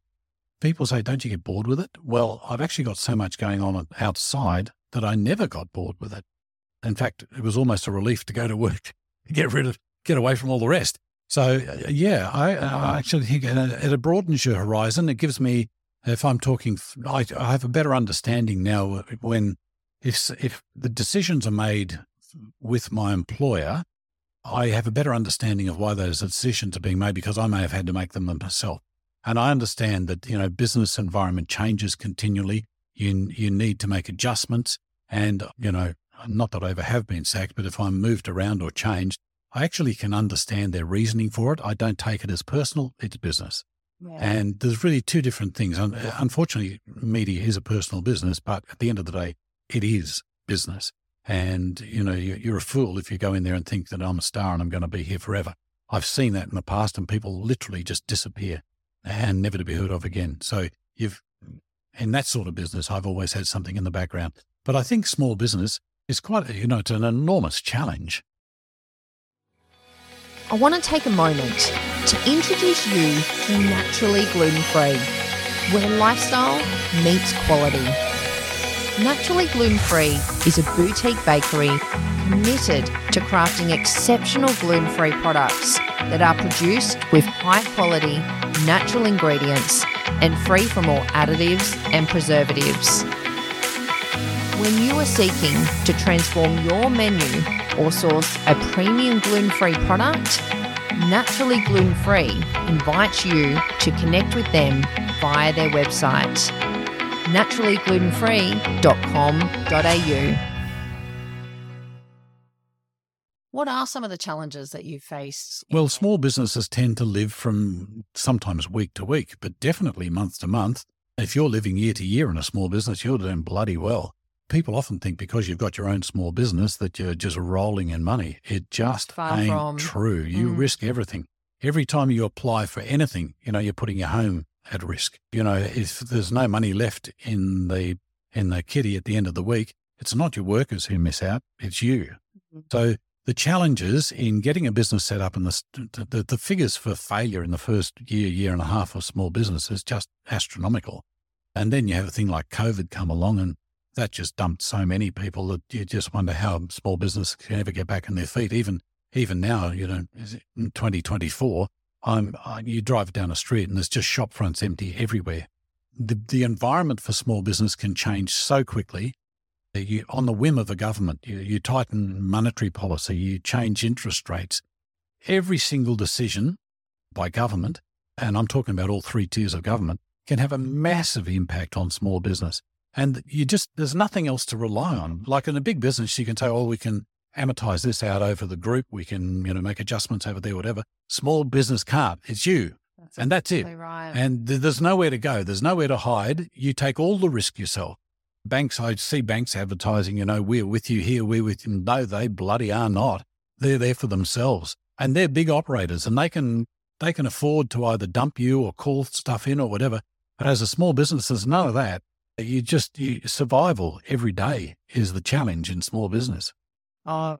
people say, "Don't you get bored with it?" Well, I've actually got so much going on outside that I never got bored with it. In fact, it was almost a relief to go to work, get rid of, get away from all the rest. So, uh, yeah, I, I actually think it broadens your horizon. It gives me, if I'm talking, I, I have a better understanding now when, if, if the decisions are made with my employer, I have a better understanding of why those decisions are being made because I may have had to make them myself. And I understand that, you know, business environment changes continually. You, you need to make adjustments. And, you know, not that I ever have been sacked, but if I'm moved around or changed, I actually can understand their reasoning for it. I don't take it as personal, it's business. Yeah. And there's really two different things. Unfortunately, media is a personal business, but at the end of the day, it is business. And, you know, you're a fool if you go in there and think that I'm a star and I'm going to be here forever. I've seen that in the past and people literally just disappear and never to be heard of again. So you've, in that sort of business, I've always had something in the background. But I think small business is quite, you know, it's an enormous challenge. I want to take a moment to introduce you to Naturally Gluten Free, where lifestyle meets quality. Naturally Gluten Free is a boutique bakery committed to crafting exceptional gluten free products that are produced with high quality, natural ingredients and free from all additives and preservatives. When you are seeking to transform your menu or source a premium gluten free product, Naturally Gluten Free invites you to connect with them via their website naturallyglutenfree.com.au. What are some of the challenges that you face? Well, small businesses tend to live from sometimes week to week, but definitely month to month. If you're living year to year in a small business, you're doing bloody well people often think because you've got your own small business that you're just rolling in money. It just Far ain't from. true. You mm. risk everything. Every time you apply for anything, you know, you're putting your home at risk. You know, if there's no money left in the in the kitty at the end of the week, it's not your workers who miss out, it's you. Mm-hmm. So the challenges in getting a business set up and the, the, the figures for failure in the first year, year and a half of small business is just astronomical. And then you have a thing like COVID come along and that just dumped so many people that you just wonder how small business can ever get back on their feet. Even even now, you know, in 2024, I'm, I, you drive down a street and there's just shop fronts empty everywhere. The, the environment for small business can change so quickly. You, on the whim of a government, you, you tighten monetary policy, you change interest rates. Every single decision by government, and I'm talking about all three tiers of government, can have a massive impact on small business. And you just, there's nothing else to rely on. Like in a big business, you can say, oh, we can amortize this out over the group. We can, you know, make adjustments over there, whatever. Small business can't. It's you. That's and that's it. Right. And th- there's nowhere to go. There's nowhere to hide. You take all the risk yourself. Banks, I see banks advertising, you know, we're with you here, we're with you. No, they bloody are not. They're there for themselves. And they're big operators and they can they can afford to either dump you or call stuff in or whatever. But as a small business, there's none of that. You just you, survival every day is the challenge in small business. Oh,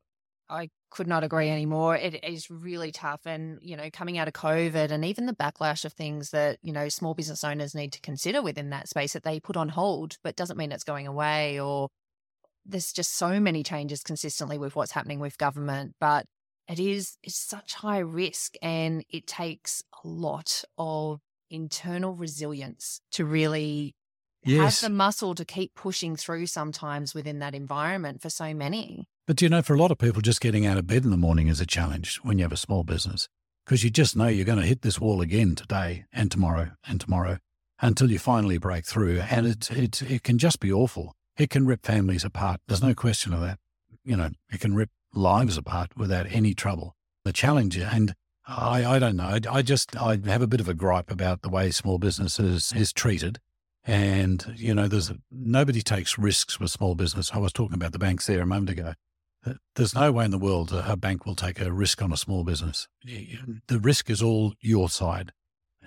I could not agree anymore. It is really tough. And, you know, coming out of COVID and even the backlash of things that, you know, small business owners need to consider within that space that they put on hold, but doesn't mean it's going away or there's just so many changes consistently with what's happening with government. But it is it's such high risk and it takes a lot of internal resilience to really yes. have the muscle to keep pushing through sometimes within that environment for so many. But do you know, for a lot of people, just getting out of bed in the morning is a challenge when you have a small business because you just know you're going to hit this wall again today and tomorrow and tomorrow until you finally break through. And it, it, it can just be awful. It can rip families apart. There's no question of that. You know, it can rip lives apart without any trouble. The challenge, and I, I don't know, I, I just, I have a bit of a gripe about the way small businesses is treated. And, you know, there's nobody takes risks with small business. I was talking about the banks there a moment ago. Uh, there's no way in the world a bank will take a risk on a small business. The risk is all your side.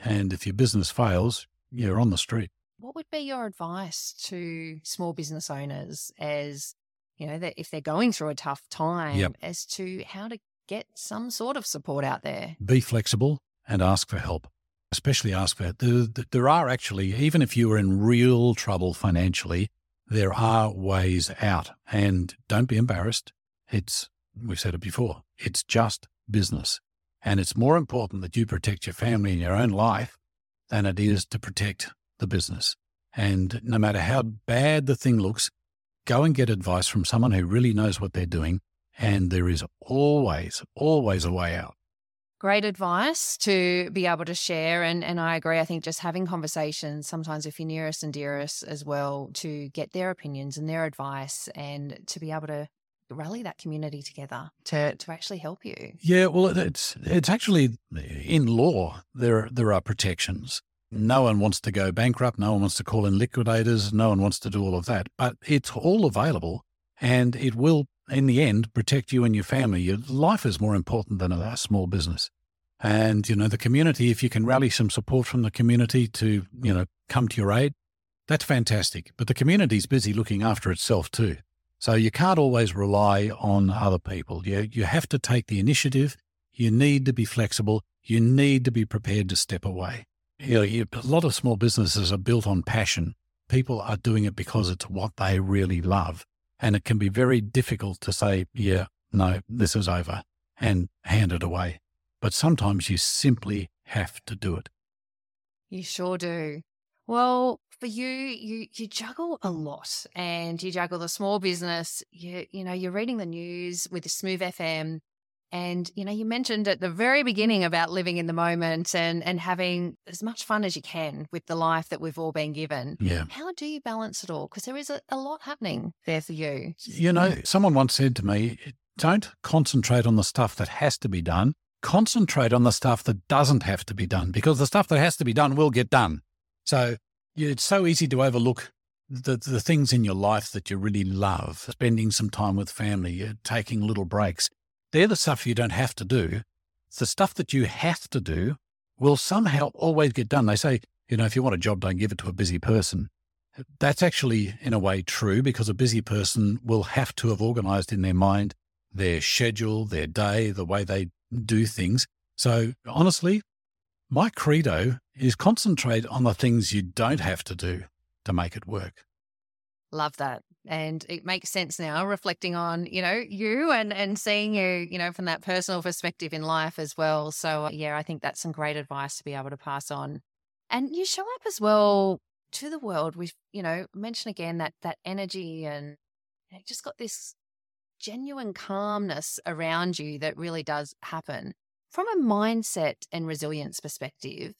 And if your business fails, you're on the street. What would be your advice to small business owners as, you know, that if they're going through a tough time yep. as to how to get some sort of support out there? Be flexible and ask for help especially ask for it. There, there are actually, even if you are in real trouble financially, there are ways out. And don't be embarrassed. It's, we've said it before, it's just business. And it's more important that you protect your family and your own life than it is to protect the business. And no matter how bad the thing looks, go and get advice from someone who really knows what they're doing. And there is always, always a way out great advice to be able to share. And, and I agree. I think just having conversations sometimes with your nearest and dearest as well to get their opinions and their advice and to be able to rally that community together to to actually help you. Yeah, well, it's it's actually in law there there are protections. No one wants to go bankrupt. No one wants to call in liquidators. No one wants to do all of that. But it's all available, and it will, in the end, protect you and your family. Your life is more important than a small business. And you know the community. If you can rally some support from the community to you know come to your aid, that's fantastic. But the community's busy looking after itself too. So you can't always rely on other people. You, you have to take the initiative. You need to be flexible. You need to be prepared to step away. You know, you, a lot of small businesses are built on passion. People are doing it because it's what they really love. And it can be very difficult to say, yeah, no, this is over and hand it away. But sometimes you simply have to do it. You sure do. Well, for you, you you juggle a lot, and you juggle the small business. You you know you're reading the news with Smooth FM, and you know you mentioned at the very beginning about living in the moment and and having as much fun as you can with the life that we've all been given. Yeah. How do you balance it all? Because there is a, a lot happening there for you. You know, someone once said to me, "Don't concentrate on the stuff that has to be done." Concentrate on the stuff that doesn't have to be done because the stuff that has to be done will get done. So it's so easy to overlook the, the things in your life that you really love, spending some time with family, uh, taking little breaks. They're the stuff you don't have to do. The stuff that you have to do will somehow always get done. They say, you know, if you want a job, don't give it to a busy person. That's actually, in a way, true because a busy person will have to have organized in their mind their schedule, their day, the way they do things. So, honestly, my credo is concentrate on the things you don't have to do to make it work. Love that. And it makes sense now reflecting on, you know, you and and seeing you, you know, from that personal perspective in life as well. So uh, yeah, I think that's some great advice to be able to pass on. And you show up as well to the world with, you know, mention again that that energy and you know, just got this genuine calmness around you that really does happen. From a mindset and resilience perspective,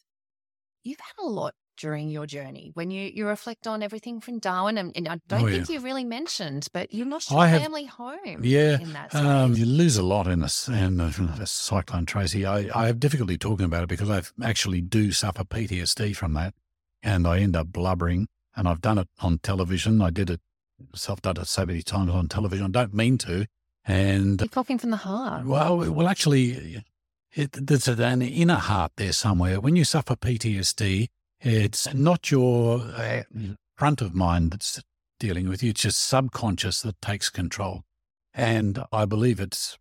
you've had a lot during your journey when you, you reflect on everything from Darwin. And, and I don't Oh, think yeah. you really mentioned, but you lost your I have- family home. Yeah, In that um, you lose a lot in this in the, the cyclone, Tracy. I, I have difficulty talking about it because I actually do suffer PTSD from that, and I end up blubbering. And I've done it on television. I did it self done it so many times on television. I don't mean to. And You're talking from the heart. well, well, actually, it, there's an inner heart there somewhere. When you suffer PTSD, it's not your uh, front of mind that's dealing with you. It's your subconscious that takes control. And I believe it's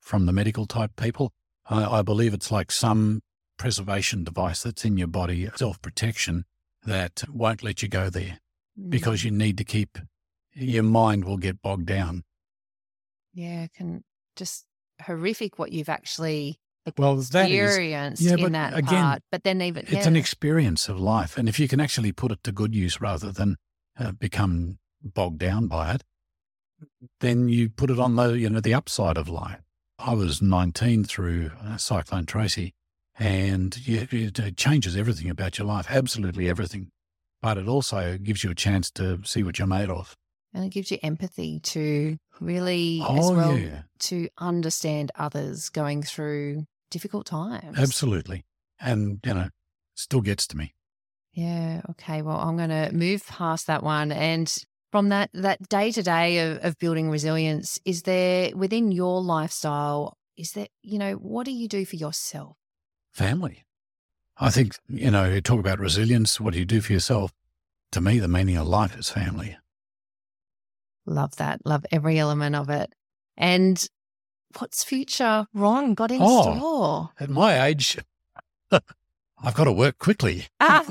from the medical type people. I, I believe it's like some preservation device that's in your body, self protection, that won't let you go there Mm. because you need to keep your mind will get bogged down. yeah, can just horrific what you've actually Well, that is experienced yeah, in but that again, part. But then even it's yeah. an experience of life. And if you can actually put it to good use rather than uh, become bogged down by it, then you put it on the, you know, the upside of life. I was 19 through uh, Cyclone Tracy and you, it, changes everything about your life, absolutely everything. But it also gives you a chance to see what you're made of. and it gives you empathy to really as Oh, well yeah, to understand others going through difficult times. absolutely. And, you know, still gets to me. Yeah. Okay. Well, I'm going to move past that one. And from that that day to day of of building resilience, is there within your lifestyle? Is there you know what do you do for yourself? family. I think, you know, you talk about resilience, what do you do for yourself? To me, the meaning of life is family. Love that. Love every element of it. And what's future wrong got in Oh. store? At my age, I've got to work quickly. I'm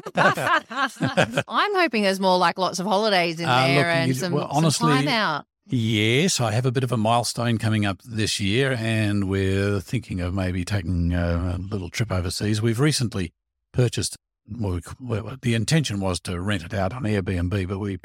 hoping there's more like lots of holidays in Uh, there look, and you- some, well, some time out. Yes, I have a bit of a milestone coming up this year, and we're thinking of maybe taking a, a little trip overseas. We've recently purchased. Well, we, the intention was to rent it out on Airbnb, but we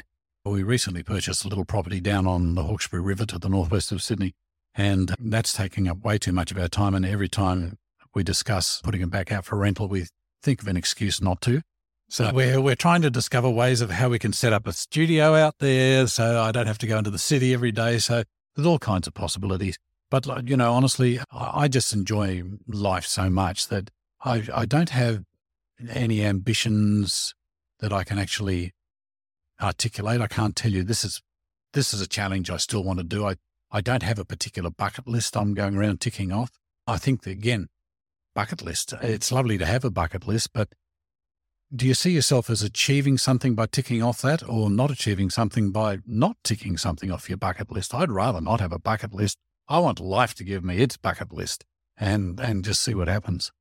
we recently purchased a little property down on the Hawkesbury River to the northwest of Sydney, and that's taking up way too much of our time. And every time we discuss putting it back out for rental, we think of an excuse not to. So we're we're trying to discover ways of how we can set up a studio out there, so I don't have to go into the city every day. So there's all kinds of possibilities. But, you know, honestly, I I just enjoy life so much that I, I don't have any ambitions that I can actually articulate. I can't tell you this is this is a challenge I still want to do. I, I don't have a particular bucket list I'm going around ticking off. I think that again, bucket list. It's lovely to have a bucket list, but do you see yourself as achieving something by ticking off that or not achieving something by not ticking something off your bucket list? I'd rather not have a bucket list. I want life to give me its bucket list and and just see what happens.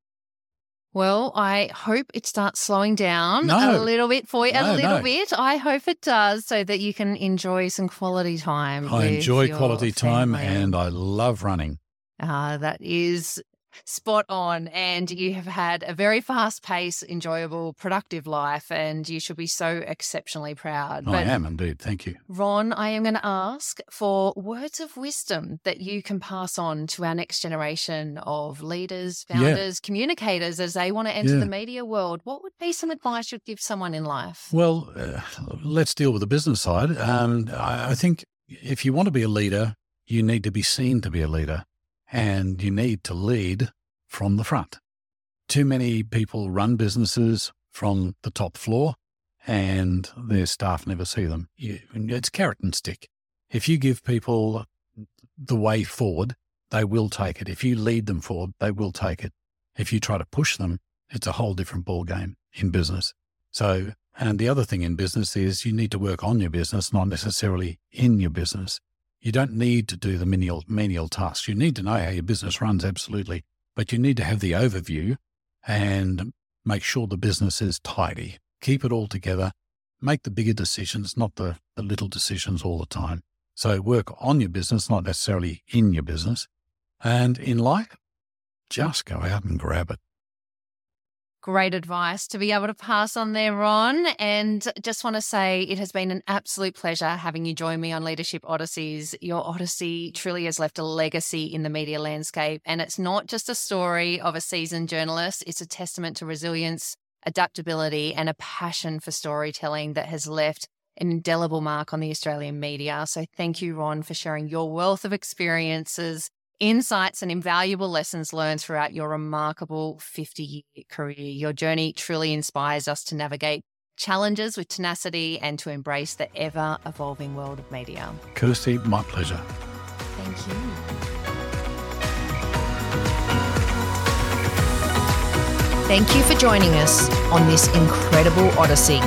Well, I hope it starts slowing down No. a little bit for you. No, a little no. bit. I hope it does so that you can enjoy some quality time. I enjoy quality time and I love running. Ah, that is spot on. And you have had a very fast paced, enjoyable, productive life, and you should be so exceptionally proud. I But am indeed. Thank you. Ron, I am going to ask for words of wisdom that you can pass on to our next generation of leaders, Yeah. founders, communicators as they want to enter Yeah. the media world. What would be some advice you'd give someone in life? Well, uh, let's deal with the business side. Um, I, I think if you want to be a leader, you need to be seen to be a leader and you need to lead from the front. Too many people run businesses from the top floor and their staff never see them. It's carrot and stick. If you give people the way forward, they will take it. If you lead them forward, they will take it. If you try to push them, it's a whole different ball game in business. So, and the other thing in business is you need to work on your business, not necessarily in your business. You don't need to do the menial, menial tasks. You need to know how your business runs, absolutely. But you need to have the overview and make sure the business is tidy. Keep it all together. Make the bigger decisions, not the, the little decisions all the time. So work on your business, not necessarily in your business. And in life, just go out and grab it. Great advice to be able to pass on there, Ron. And just want to say it has been an absolute pleasure having you join me on Leadership Odysseys. Your Odyssey truly has left a legacy in the media landscape. And it's not just a story of a seasoned journalist, it's a testament to resilience, adaptability, and a passion for storytelling that has left an indelible mark on the Australian media. So thank you, Ron, for sharing your wealth of experiences insights and invaluable lessons learned throughout your remarkable 50 year career. Your journey truly inspires us to navigate challenges with tenacity and to embrace the ever evolving world of media. Kirsty, my pleasure. Thank you. Thank you for joining us on this incredible odyssey.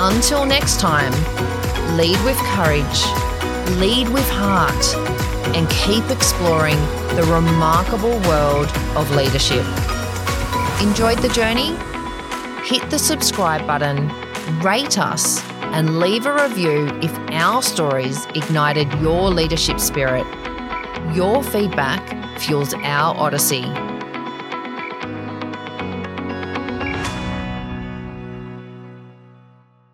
Until next time, lead with courage, lead with heart, and keep exploring the remarkable world of leadership. Enjoyed the journey? Hit the subscribe button, rate us, and leave a review if our stories ignited your leadership spirit. Your feedback fuels our odyssey.